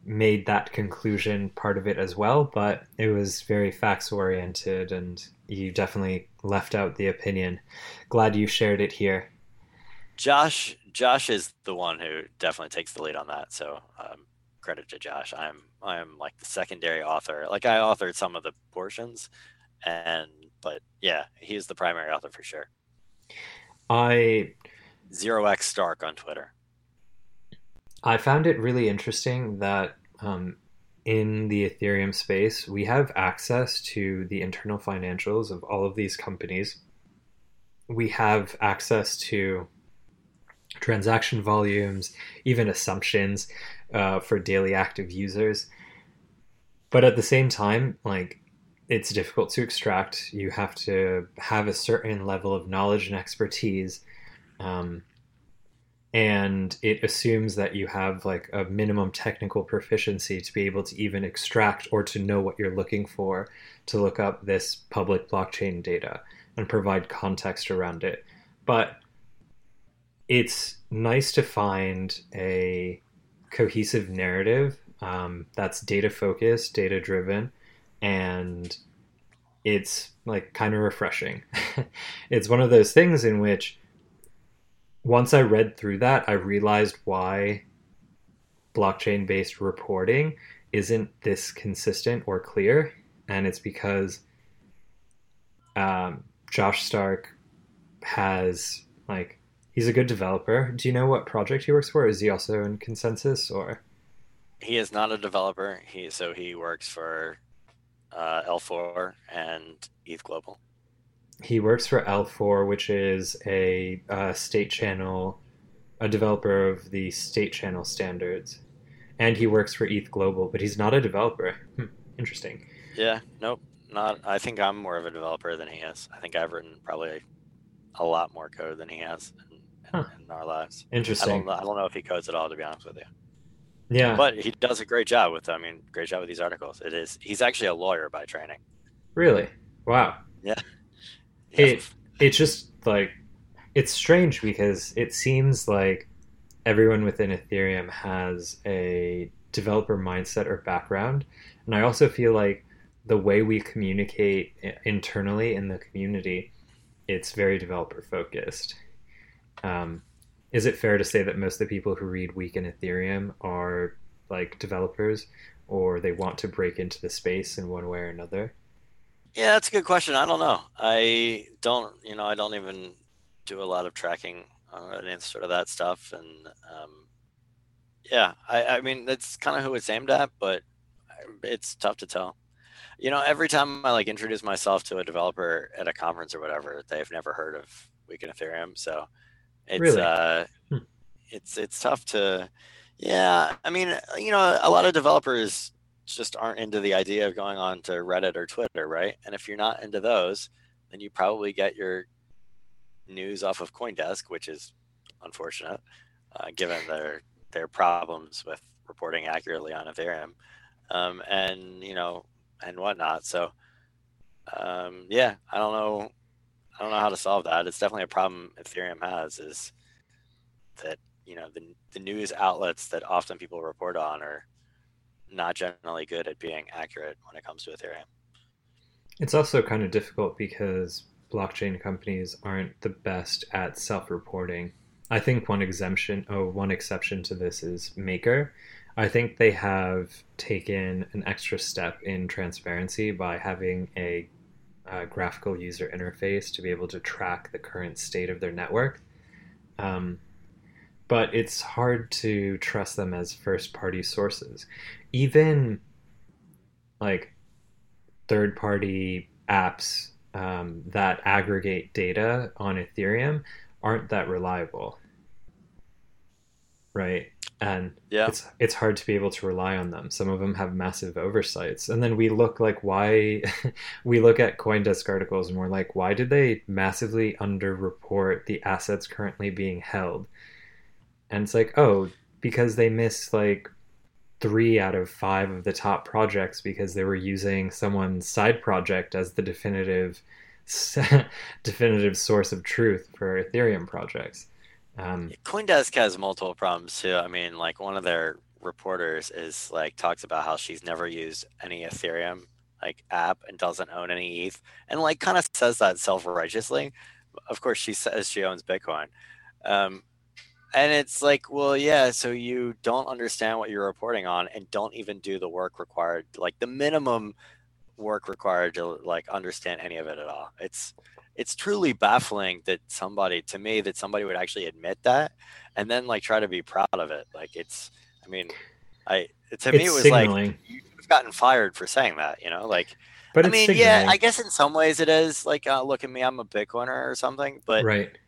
made that conclusion part of it as well, but it was very facts oriented, and you definitely left out the opinion. Glad you shared it here. Josh Josh is the one who definitely takes the lead on that. So um, credit to Josh. I'm I'm like the secondary author. Like I authored some of the portions, and but yeah, he's the primary author for sure. I zero x Stark on Twitter. I found it really interesting that um, in the Ethereum space, we have access to the internal financials of all of these companies. We have access to transaction volumes, even assumptions uh, for daily active users. But at the same time, like it's difficult to extract. You have to have a certain level of knowledge and expertise. Um, and it assumes that you have like a minimum technical proficiency to be able to even extract or to know what you're looking for to look up this public blockchain data and provide context around it. But it's nice to find a cohesive narrative um, that's data focused, data driven, and it's like kind of refreshing. it's one of those things in which once I read through that, I realized why blockchain based reporting isn't this consistent or clear. And it's because um, Josh Stark has like he's a good developer. Do you know what project he works for? Is he also in ConsenSys or? He is not a developer. He so he works for uh, L4 and ETH Global. He works for L4, which is a, a state channel, a developer of the state channel standards, and he works for ETH Global, but he's not a developer. Hmm, interesting. Yeah. Nope. Not. I think I'm more of a developer than he is. I think I've written probably a lot more code than he has huh. in our lives. Interesting. I don't, I don't know if he codes at all, to be honest with you. Yeah, but he does a great job with. I mean, great job with these articles. It is. He's actually a lawyer by training. Really? Wow. Yeah. It it's just like it's strange because it seems like everyone within Ethereum has a developer mindset or background, and I also feel like the way we communicate internally in the community, it's very developer focused. Um, is it fair to say that most of the people who read Week in Ethereum are like developers or they want to break into the space in one way or another? Yeah, that's a good question. I don't know. I don't, you know, I don't even do a lot of tracking on uh, and sort of that stuff. And um, yeah, I, I mean, that's kind of who it's aimed at, but it's tough to tell. You know, every time I like introduce myself to a developer at a conference or whatever, they've never heard of Week in Ethereum. So it's really? uh, hmm. it's it's tough to, yeah. I mean, you know, a lot of developers just aren't into the idea of going on to Reddit or Twitter, right? And if you're not into those, then you probably get your news off of CoinDesk, which is unfortunate, uh, given their their problems with reporting accurately on Ethereum, um, and you know, and whatnot. So, um, yeah, I don't know, I don't know how to solve that. It's definitely a problem Ethereum has is that you know the the news outlets that often people report on are not generally good at being accurate when it comes to Ethereum. It's also kind of difficult because blockchain companies aren't the best at self-reporting. I think one exemption, oh, one exception to this is Maker. I think they have taken an extra step in transparency by having a, a graphical user interface to be able to track the current state of their network. Um, but it's hard to trust them as first party sources. Even like third party apps um, that aggregate data on Ethereum aren't that reliable. Right. And Yeah. it's it's hard to be able to rely on them. Some of them have massive oversights. And then we look like why we look at Coindesk articles and we're like, why did they massively underreport the assets currently being held? And it's like, oh, because they miss like three out of five of the top projects because they were using someone's side project as the definitive definitive source of truth for Ethereum projects. Um, CoinDesk has multiple problems too. I mean, like one of their reporters is like talks about how she's never used any Ethereum like app and doesn't own any ETH, and like kind of says that self righteously. Of course, she says she owns Bitcoin, um, and it's like, well, yeah. So you don't understand what you're reporting on, and don't even do the work required, like the minimum work required to like understand any of it at all. It's it's truly baffling that somebody to me that somebody would actually admit that and then like try to be proud of it like it's i mean i to me it was like you've gotten fired for saying that you know like but i it's mean signaling. yeah i guess in some ways it is like uh, look at me i'm a bitcoiner or something but right.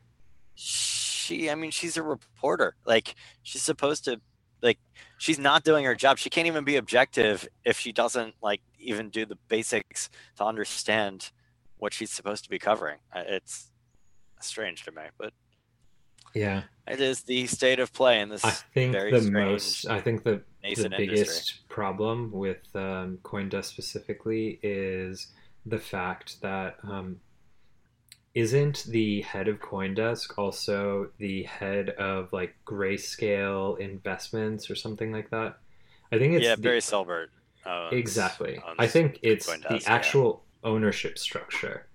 She i mean she's a reporter. Like she's supposed to like she's not doing her job. She can't even be objective if she doesn't like even do the basics to understand what she's supposed to be covering. Uh, it's strange to me but Yeah. it is the state of play in this I think very the most, I think the, the biggest industry. problem with um, CoinDesk specifically is the fact that um, isn't the head of CoinDesk also the head of like Grayscale Investments or something like that? I think it's yeah the- barry silbert owns- exactly. owns I think it's CoinDesk, the yeah. actual ownership structure.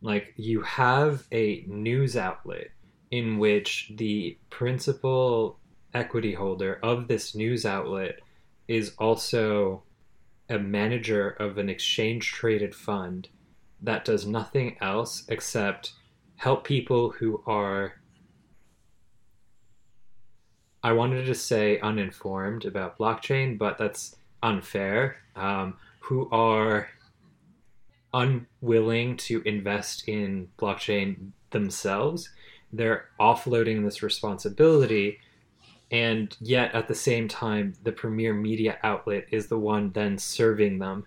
Like you have a news outlet in which the principal equity holder of this news outlet is also a manager of an exchange traded fund that does nothing else except help people who are I wanted to say uninformed about blockchain, but that's unfair. Um, who are unwilling to invest in blockchain themselves. They're offloading this responsibility, and yet at the same time, the premier media outlet is the one then serving them.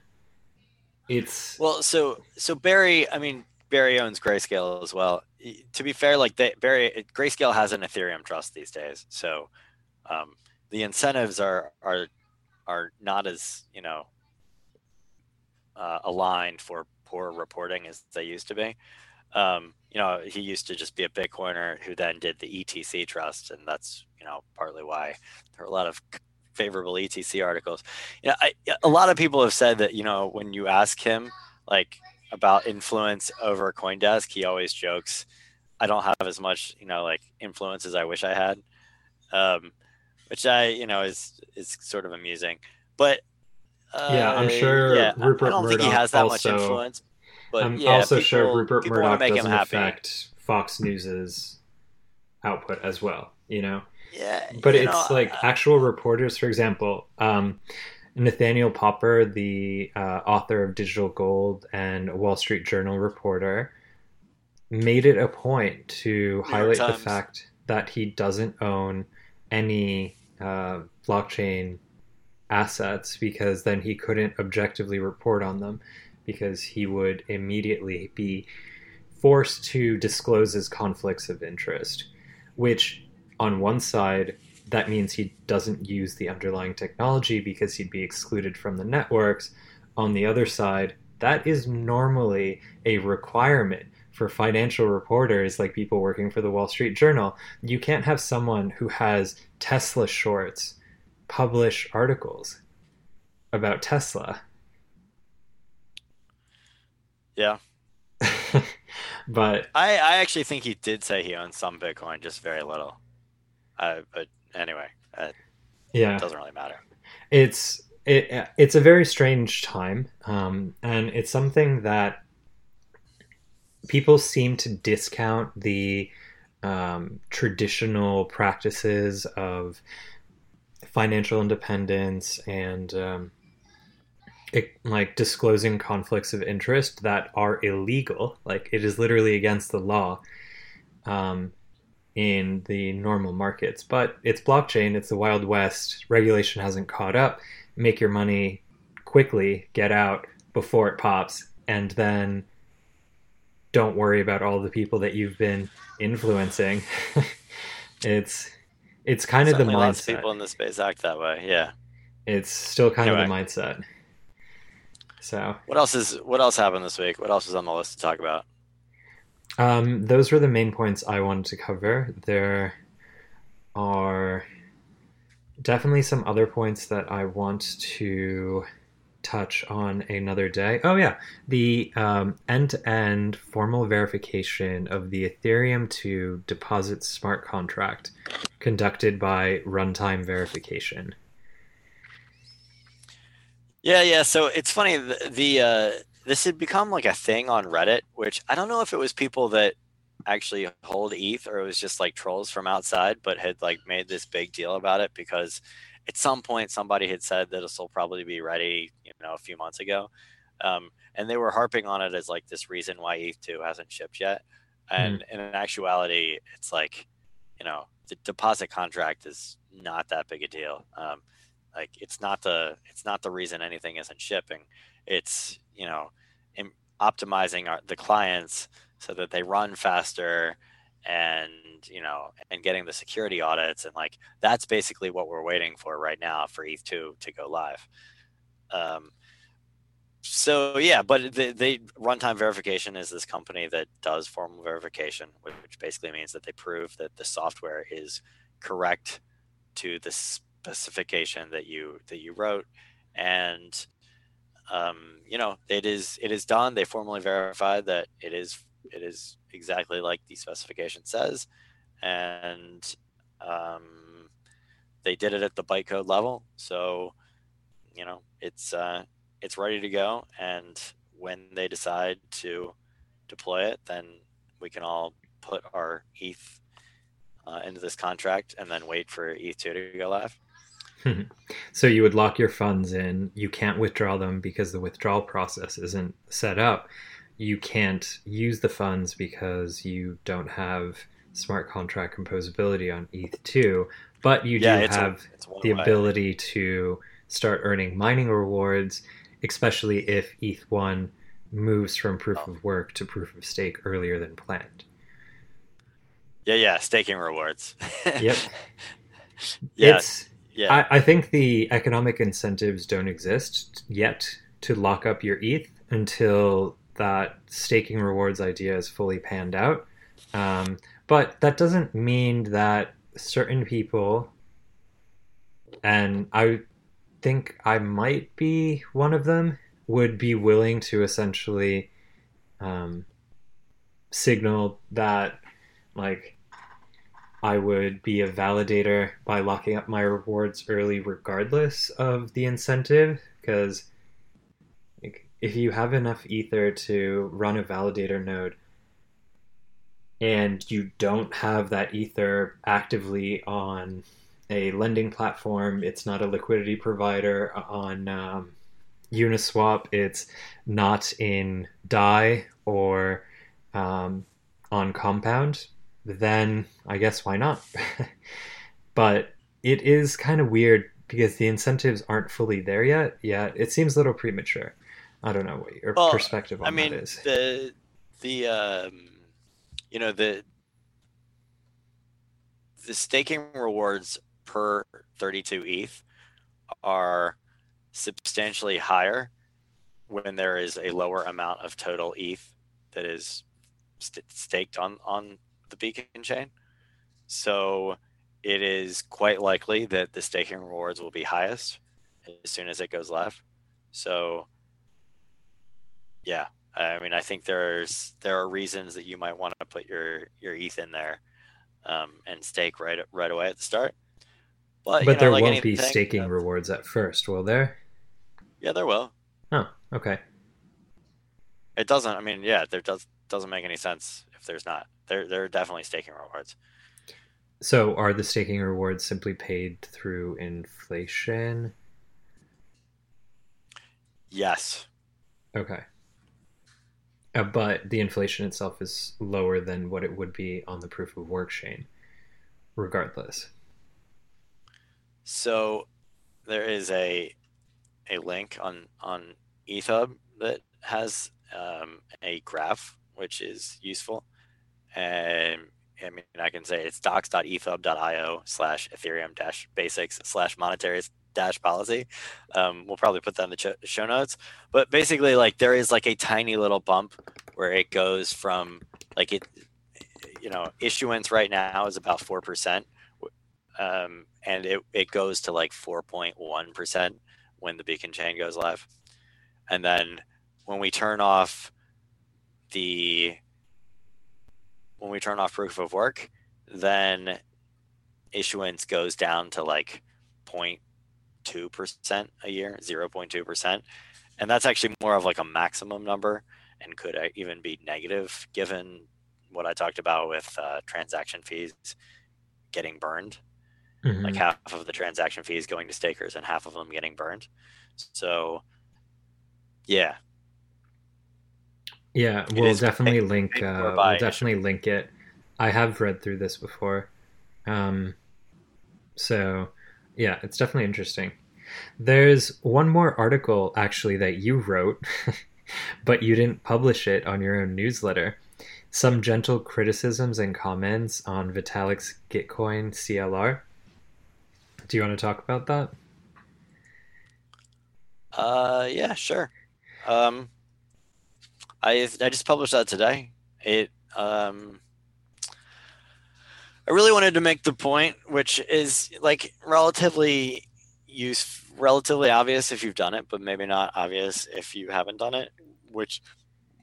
It's well so so barry i mean barry owns grayscale as well. To be fair like they barry grayscale has an ethereum trust these days. So um, the incentives are are are not as you know uh, aligned for poor reporting as they used to be. Um, you know he used to just be a bitcoiner who then did the etc trust and that's you know partly why there are a lot of favorable etc articles you know I, a lot of people have said that you know when you ask him like about influence over coindesk he always jokes i don't have as much you know like influence as i wish i had um, which i you know is is sort of amusing but uh, Yeah, I'm sure yeah, Rupert i don't think he Murdoch has that much also- influence but I'm yeah, also people, sure Rupert Murdoch doesn't affect Fox News's output as well. You know. Yeah but it's know, like uh, actual reporters for example um, nathaniel popper the uh, author of digital gold and wall street journal reporter made it a point to highlight the fact that he doesn't own any uh, blockchain assets because then he couldn't objectively report on them because he would immediately be forced to disclose his conflicts of interest, which on one side that means he doesn't use the underlying technology because he'd be excluded from the networks. On the other side, that is normally a requirement for financial reporters like people working for the Wall Street Journal. You can't have someone who has Tesla shorts publish articles about Tesla. Yeah. but I, I actually think he did say he owns some Bitcoin, just very little. Uh, but anyway, uh, yeah, it doesn't really matter. It's it, it's a very strange time, um, and it's something that people seem to discount the um, traditional practices of financial independence and um, it, like disclosing conflicts of interest that are illegal. Like it is literally against the law um, in the normal markets. But it's blockchain, it's the Wild West. Regulation hasn't caught up. Make your money quickly, get out before it pops, and then don't worry about all the people that you've been influencing. it's it's kind Certainly of the mindset. Lots of people in the space act that way. Yeah. It's still kind Anyway. of the mindset. So What else is what else happened this week? What else is on the list to talk about? Um, those were the main points I wanted to cover. There are definitely some other points that I want to touch on another day. Oh yeah, the um, end-to-end formal verification of the Ethereum to deposit smart contract conducted by Runtime Verification. Yeah, yeah. So it's funny. The, the uh, this had become like a thing on Reddit, which I don't know if it was people that actually hold ETH or it was just like trolls from outside, but had like made this big deal about it because at some point somebody had said that this will probably be ready, you know, a few months ago, um, and they were harping on it as like this reason why ETH two hasn't shipped yet, and in actuality, it's like, you know, the deposit contract is not that big a deal. Um, like it's not the it's not the reason anything isn't shipping it's you know im- optimizing our, the clients so that they run faster and you know and getting the security audits and like that's basically what we're waiting for right now for eth2 to go live. Um, so yeah but the, the runtime verification is this company that does formal verification which which basically means that they prove that the software is correct to the specification that you that you wrote. And um, you know it is it is done. They formally verified that it is it is exactly like the specification says. And um, they did it at the bytecode level. So you know it's uh, it's ready to go. And when they decide to deploy it then we can all put our eth uh, into this contract and then wait for eth2 to go live So you would lock your funds in. You can't withdraw them because the withdrawal process isn't set up. You can't use the funds because you don't have smart contract composability on ETH2, but you Yeah, do it's a- have it's the way. ability to start earning mining rewards, especially if ETH1 moves from proof Oh. of work to proof of stake earlier than planned. yeah yeah staking rewards Yep. yeah It's yeah I, I think the economic incentives don't exist yet to lock up your ETH until that staking rewards idea is fully panned out. Um, but that doesn't mean that certain people, and I think I might be one of them, would be willing to essentially um, signal that, like, I would be a validator by locking up my rewards early, regardless of the incentive. Because if you have enough ether to run a validator node, and you don't have that ether actively on a lending platform, it's not a liquidity provider on um, Uniswap, it's not in DAI or um, on Compound then I guess why not? but it is kind of weird because the incentives aren't fully there yet. Yeah, it seems a little premature. I don't know what your Well, perspective on I mean, that is. the the um, you know the the staking rewards per 32 ETH are substantially higher when there is a lower amount of total ETH that is st- staked on on the beacon chain. So it is quite likely that the staking rewards will be highest as soon as it goes live. So yeah, I mean, I think there's there are reasons that you might want to put your your ETH in there um, and stake right right away at the start. But, but know, there like won't be staking uh, rewards at first, will there? Yeah, there will. Oh, okay. It doesn't. I mean, yeah, there does doesn't make any sense if there's not. There there are definitely staking rewards. So are the staking rewards simply paid through inflation? Yes. Okay. Uh, but the inflation itself is lower than what it would be on the proof of work chain, regardless. So there is a a link on on EthHub that has um, a graph which is useful, and I mean I can say it's docs.ethhub.io slash Ethereum dash basics slash monetary dash policy. Um, we'll probably put that in the show notes. But basically, like there is like a tiny little bump where it goes from like it, you know, issuance right now is about four percent, um, and it it goes to like four point one percent when the beacon chain goes live, and then when we turn off the when we turn off proof of work, then issuance goes down to like 0.2% a year, 0.2%. And that's actually more of like a maximum number and could uh, even be negative given what I talked about with uh, transaction fees getting burned. Mhm. Like half of the transaction fees going to stakers and half of them getting burned. So, yeah, Yeah, we'll definitely paid- link. Paid uh, we'll definitely link it. I have read through this before, um, so yeah, it's definitely interesting. There's one more article actually that you wrote, but you didn't publish it on your own newsletter. Some gentle criticisms and comments on Vitalik's Gitcoin CLR. Do you want to talk about that? Uh, yeah, sure. Um, I I just published that today. It um, I really wanted to make the point, which is like relatively use relatively obvious if you've done it, but maybe not obvious if you haven't done it. Which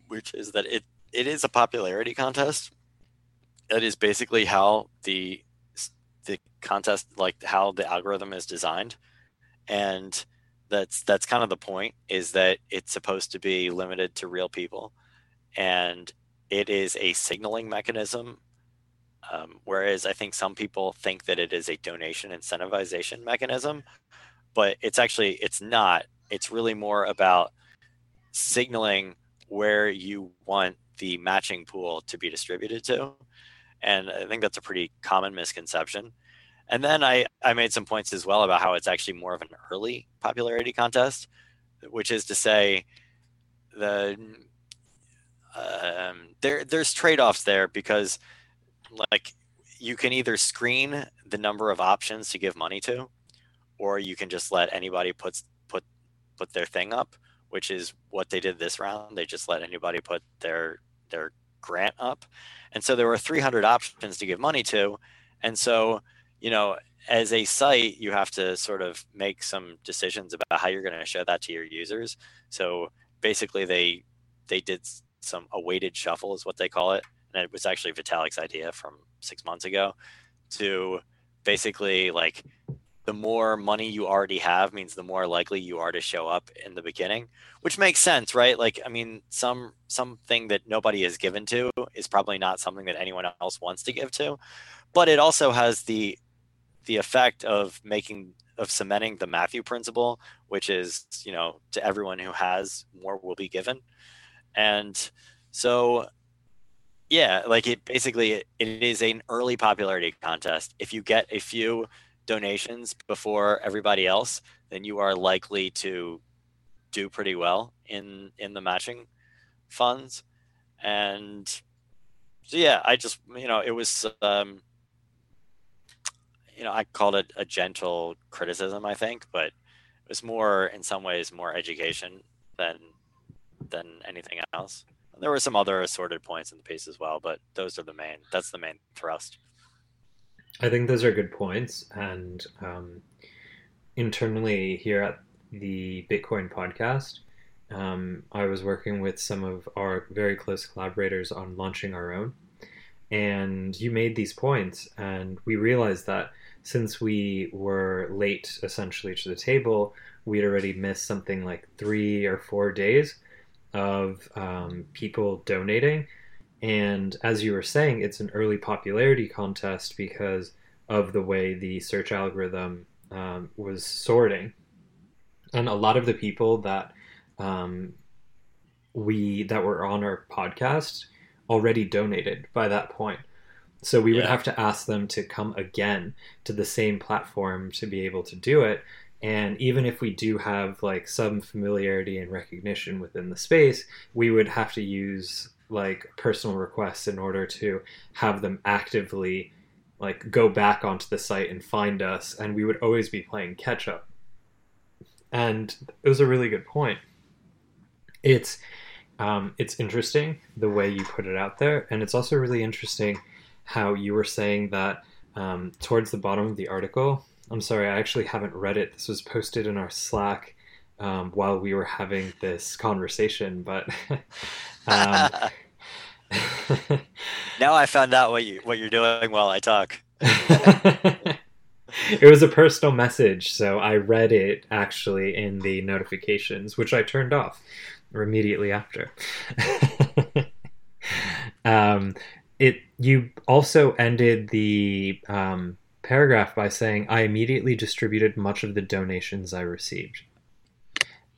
which is that it it is a popularity contest. That is basically how the the contest like how the algorithm is designed, and that's that's kind of the point is that it's supposed to be limited to real people and it is a signaling mechanism um, whereas i think some people think that it is a donation incentivization mechanism but it's actually it's not. It's really more about signaling where you want the matching pool to be distributed to and i think that's a pretty common misconception and then I, I made some points as well about how it's actually more of an early popularity contest, which is to say, the um, there there's trade offs there because like you can either screen the number of options to give money to, or you can just let anybody put put put their thing up, which is what they did this round. They just let anybody put their their grant up, and so there were 300 options to give money to, and so you know, as a site, you have to sort of make some decisions about how you're going to show that to your users. So basically, they they did some a weighted shuffle is what they call it, and it was actually Vitalik's idea from six months ago to basically like the more money you already have means the more likely you are to show up in the beginning which makes sense right like i mean some something that nobody is given to is probably not something that anyone else wants to give to but it also has the the effect of making of cementing the Matthew principle, which is you know to everyone who has more will be given, and so yeah, like it basically it, is an early popularity contest. If you get a few donations before everybody else, then you are likely to do pretty well in in the matching funds, and so yeah, I just you know it was um, you know I called it a gentle criticism, I think, but it was more in some ways more education than than anything else. There were some other assorted points in the piece as well, but those are the main. That's the main thrust. I think those are good points, and um, internally here at the Bitcoin podcast, um, I was working with some of our very close collaborators on launching our own, and you made these points, and we realized that since we were late essentially to the table, we'd already missed something like three or four days of um, people donating. And as you were saying, it's an early popularity contest because of the way the search algorithm um, was sorting. And a lot of the people that um, we that were on our podcast already donated by that point. So we would have to ask them to come again to the same platform to be able to do it. And even if we do have like some familiarity and recognition within the space, we would have to use like personal requests in order to have them actively like go back onto the site and find us and we would always be playing catch up. And it was a really good point. It's um, it's interesting the way you put it out there, and it's also really interesting how you were saying that um, towards the bottom of the article. I'm sorry, I actually haven't read it. This was posted in our Slack um, while we were having this conversation, but um, now I found out what you what you're doing while I talk. it was a personal message, so I read it actually in the notifications, which I turned off immediately after. It you also ended the um, paragraph by saying, "I immediately distributed much of the donations I received."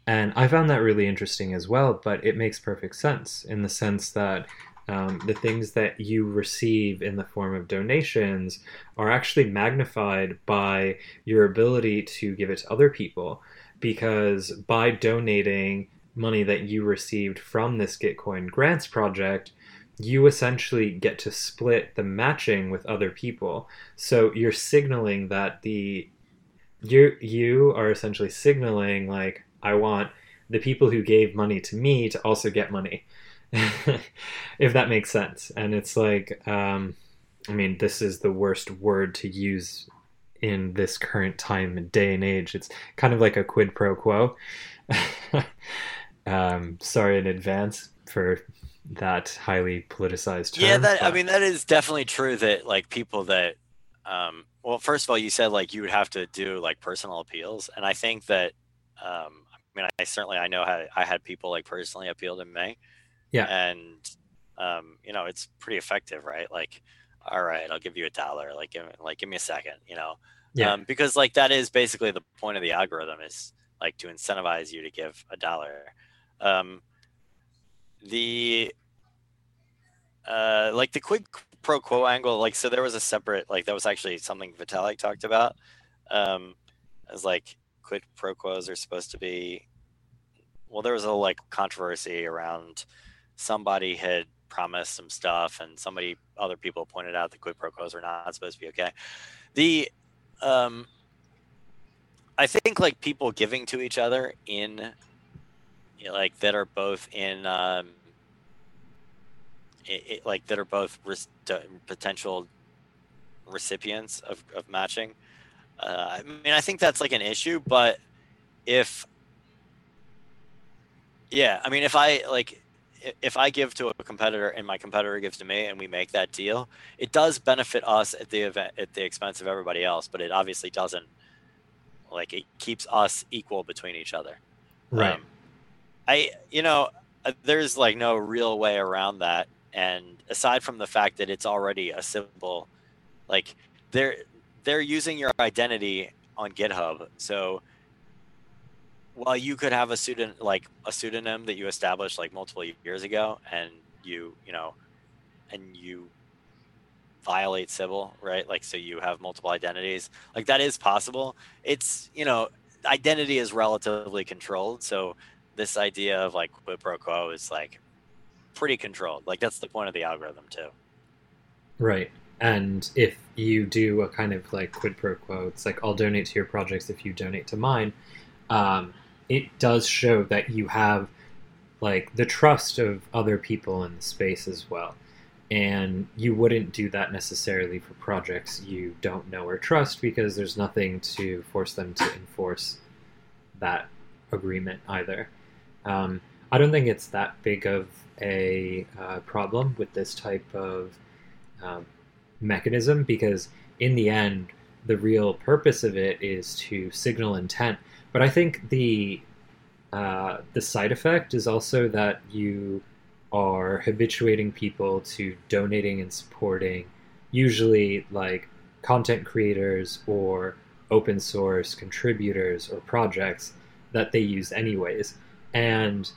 And I found that really interesting as well, but it makes perfect sense in the sense that um, the things that you receive in the form of donations are actually magnified by your ability to give it to other people. Because by donating money that you received from this Gitcoin grants project, you essentially get to split the matching with other people. So you're signaling that the you you are essentially signaling like I want the people who gave money to me to also get money. if that makes sense. And it's like um I mean this is the worst word to use in this current time and day and age. It's kind of like a quid pro quo. um sorry in advance for that highly politicized term. yeah, that I mean that is definitely true. That like people that, um, well, first of all, you said like you would have to do like personal appeals, and I think that, um, I mean, I certainly I know how I had people like personally appeal to me, Yeah. and um, you know it's pretty effective, right? Like, all right, I'll give you a dollar, like give me, like give me a second, you know, Yeah. um, because like that is basically the point of the algorithm is like to incentivize you to give a dollar. Um, the uh, like the quid pro quo angle, like so there was a separate like that was actually something Vitalik talked about. Um, as like quid pro quos are supposed to be. Well, there was a like controversy around somebody had promised some stuff, and somebody other people pointed out that quid pro quos are not supposed to be okay. The um, I think like people giving to each other in you know, like that are both in um, it, it, like that are both res- potential recipients of, of matching. Uh, I mean, I think that's like an issue, but if yeah, I mean, if I like if I give to a competitor and my competitor gives to me and we make that deal, it does benefit us at the event at the expense of everybody else, but it obviously doesn't like it keeps us equal between each other. right. Um, I, you know, uh, there's like no real way around that. And aside from the fact that it's already a symbol, like they're they're using your identity on GitHub. So while you could have a pseudonym, like a pseudonym that you established like multiple years ago, and you, you know, and you violate Sybil, right? Like, so you have multiple identities. Like that is possible. It's, you know, identity is relatively controlled. So this idea of like quid pro quo is like pretty controlled. Like that's the point of the algorithm too. Right. And if you do a kind of like quid pro quo, it's like I'll donate to your projects if you donate to mine. Um, it does show that you have like the trust of other people in the space as well. And you wouldn't do that necessarily for projects you don't know or trust because there's nothing to force them to enforce that agreement either. Um, I don't think it's that big of a uh, problem with this type of um, mechanism because, in the end, the real purpose of it is to signal intent. But I think the uh, the side effect is also that you are habituating people to donating and supporting, usually like content creators or open source contributors or projects that they use anyways. And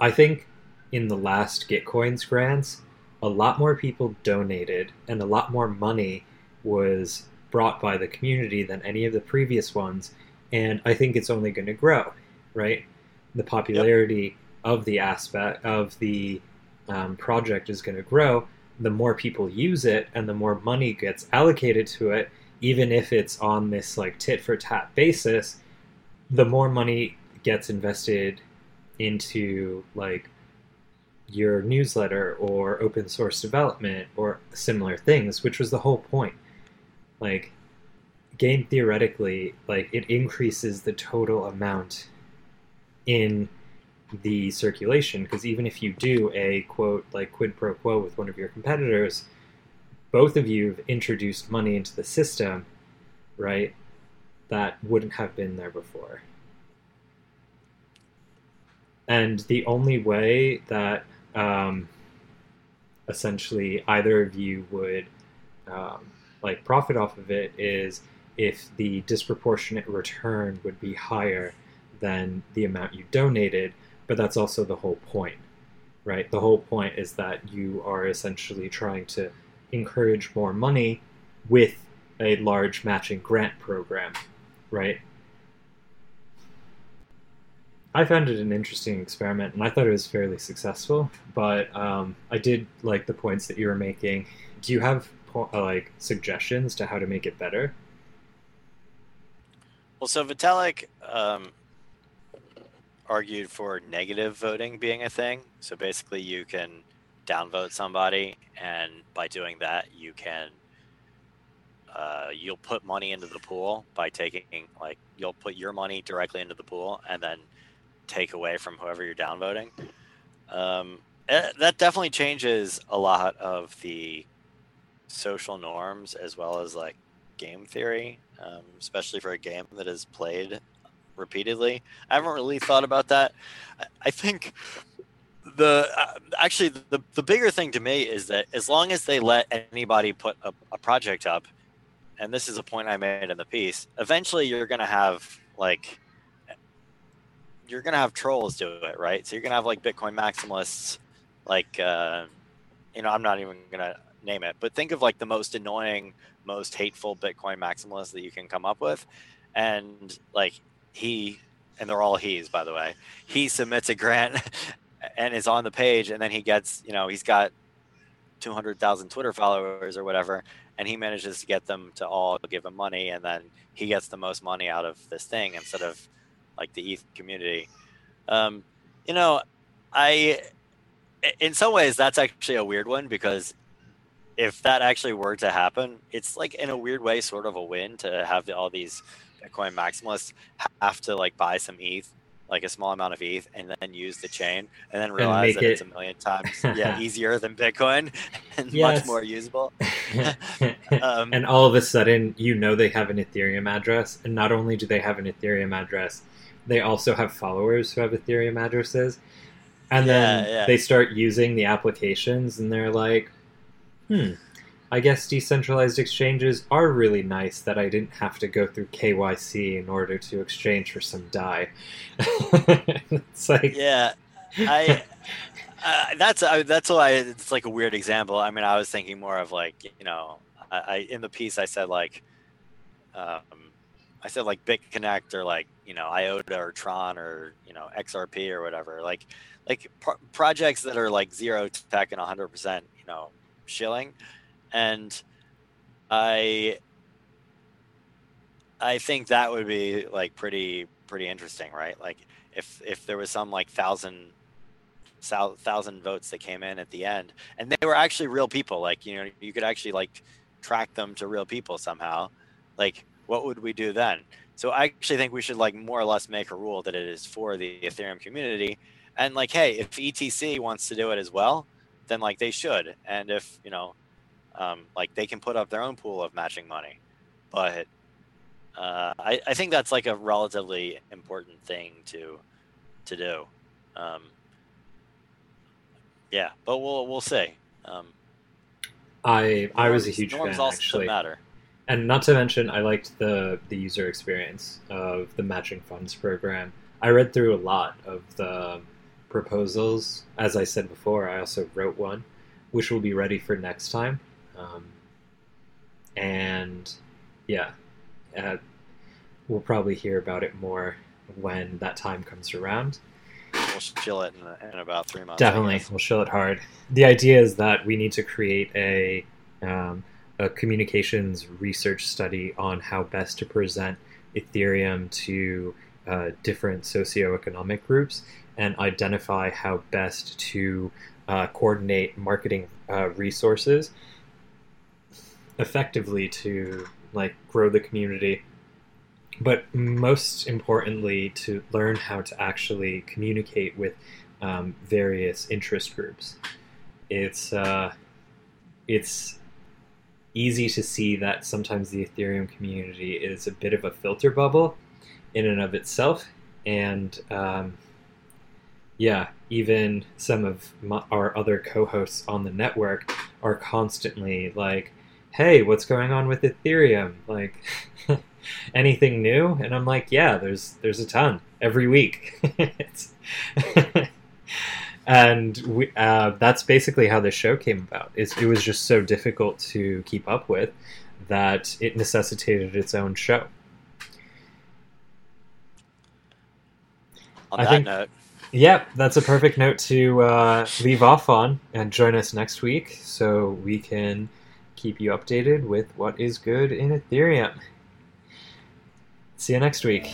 I think in the last Gitcoins grants, a lot more people donated and a lot more money was brought by the community than any of the previous ones. And I think it's only going to grow, right? The popularity yep. of the aspect of the um, project is going to grow. The more people use it and the more money gets allocated to it, even if it's on this like tit for tat basis, the more money gets invested into like your newsletter or open source development or similar things, which was the whole point. Like, game theoretically, like it increases the total amount in the circulation because even if you do a quote like quid pro quo with one of your competitors, both of you have introduced money into the system, right? That wouldn't have been there before. And the only way that um, essentially either of you would um, like profit off of it is if the disproportionate return would be higher than the amount you donated. But that's also the whole point right? The whole point is that you are essentially trying to encourage more money with a large matching grant program right I found it an interesting experiment, and I thought it was fairly successful. But um, I did like the points that you were making. Do you have uh, like suggestions to how to make it better? Well, so Vitalik um, argued for negative voting being a thing. So basically, you can downvote somebody, and by doing that, you can uh, you'll put money into the pool by taking like you'll put your money directly into the pool, and then take away from whoever you're downvoting. Um, eh, that definitely changes a lot of the social norms as well as like game theory, um, especially for a game that is played repeatedly. I haven't really thought about that. I, think the uh, actually the, the bigger thing to me is that as long as they let anybody put a, a project up, and this is a point I made in the piece, eventually you're going to have like you're gonna have trolls do it, right? So you're gonna have like Bitcoin maximalists, like uh, you know, I'm not even gonna name it, but think of like the most annoying, most hateful Bitcoin maximalist that you can come up with, and like he, and they're all he's by the way, he submits a grant and is on the page, and then he gets, you know, he's got 200,000 Twitter followers or whatever, and he manages to get them to all give him money, and then he gets the most money out of this thing instead of like the ETH community. Um, you know, I, in some ways, that's actually a weird one because if that actually were to happen, it's like in a weird way, sort of a win to have all these Bitcoin maximalists have to like buy some ETH, like a small amount of ETH, and then use the chain, and then realize and that it... it's a million times yeah easier than Bitcoin and yes. much more usable. um, and all of a sudden, you know they have an Ethereum address, and not only do they have an Ethereum address, they also have followers who have Ethereum addresses. And then yeah. they start using the applications and they're like, hmm, I guess decentralized exchanges are really nice that I didn't have to go through KYC in order to exchange for some Dai. it's like. Yeah. I. Uh, that's uh, that's why it's like a weird example. I mean, I was thinking more of like you know, I, I in the piece I said like, um, I said like BitConnect or like you know IOTA or Tron or you know XRP or whatever. Like like pro- projects that are like zero tech and 100 percent you know shilling, and I I think that would be like pretty pretty interesting, right? Like if if there was some like thousand thousand votes that came in at the end, and they were actually real people. Like you know, you could actually like track them to real people somehow. Like, what would we do then? So I actually think we should like more or less make a rule that it is for the Ethereum community, and like, hey, if ETC wants to do it as well, then like they should. And if you know, um, like they can put up their own pool of matching money, but uh, I, I think that's like a relatively important thing to to do. Um, yeah, but we'll we'll see. Um, I I was a huge fan also actually, matter. And not to mention I liked the the user experience of the matching funds program. I read through a lot of the proposals. As I said before, I also wrote one, which will be ready for next time. Um, and yeah, uh, we'll probably hear about it more when that time comes around. We'll chill it in, in about three months. Definitely, we'll show it hard. The idea is that we need to create a um, a communications research study on how best to present Ethereum to uh, different socioeconomic groups and identify how best to uh, coordinate marketing uh, resources effectively to like grow the community but most importantly to learn how to actually communicate with um, various interest groups. It's uh, it's easy to see that sometimes the ethereum community is a bit of a filter bubble in and of itself. And um, yeah even some of my, our other co-hosts on the network are constantly like hey what's going on with ethereum? Like anything new? And i'm like yeah there's there's a ton every week and we, uh, that's basically how this show came about it's, it was just so difficult to keep up with that it necessitated its own show On I that think- note, Yep, that's a perfect note to uh, leave off on and join us next week so we can keep you updated with what is good in Ethereum. See you next week.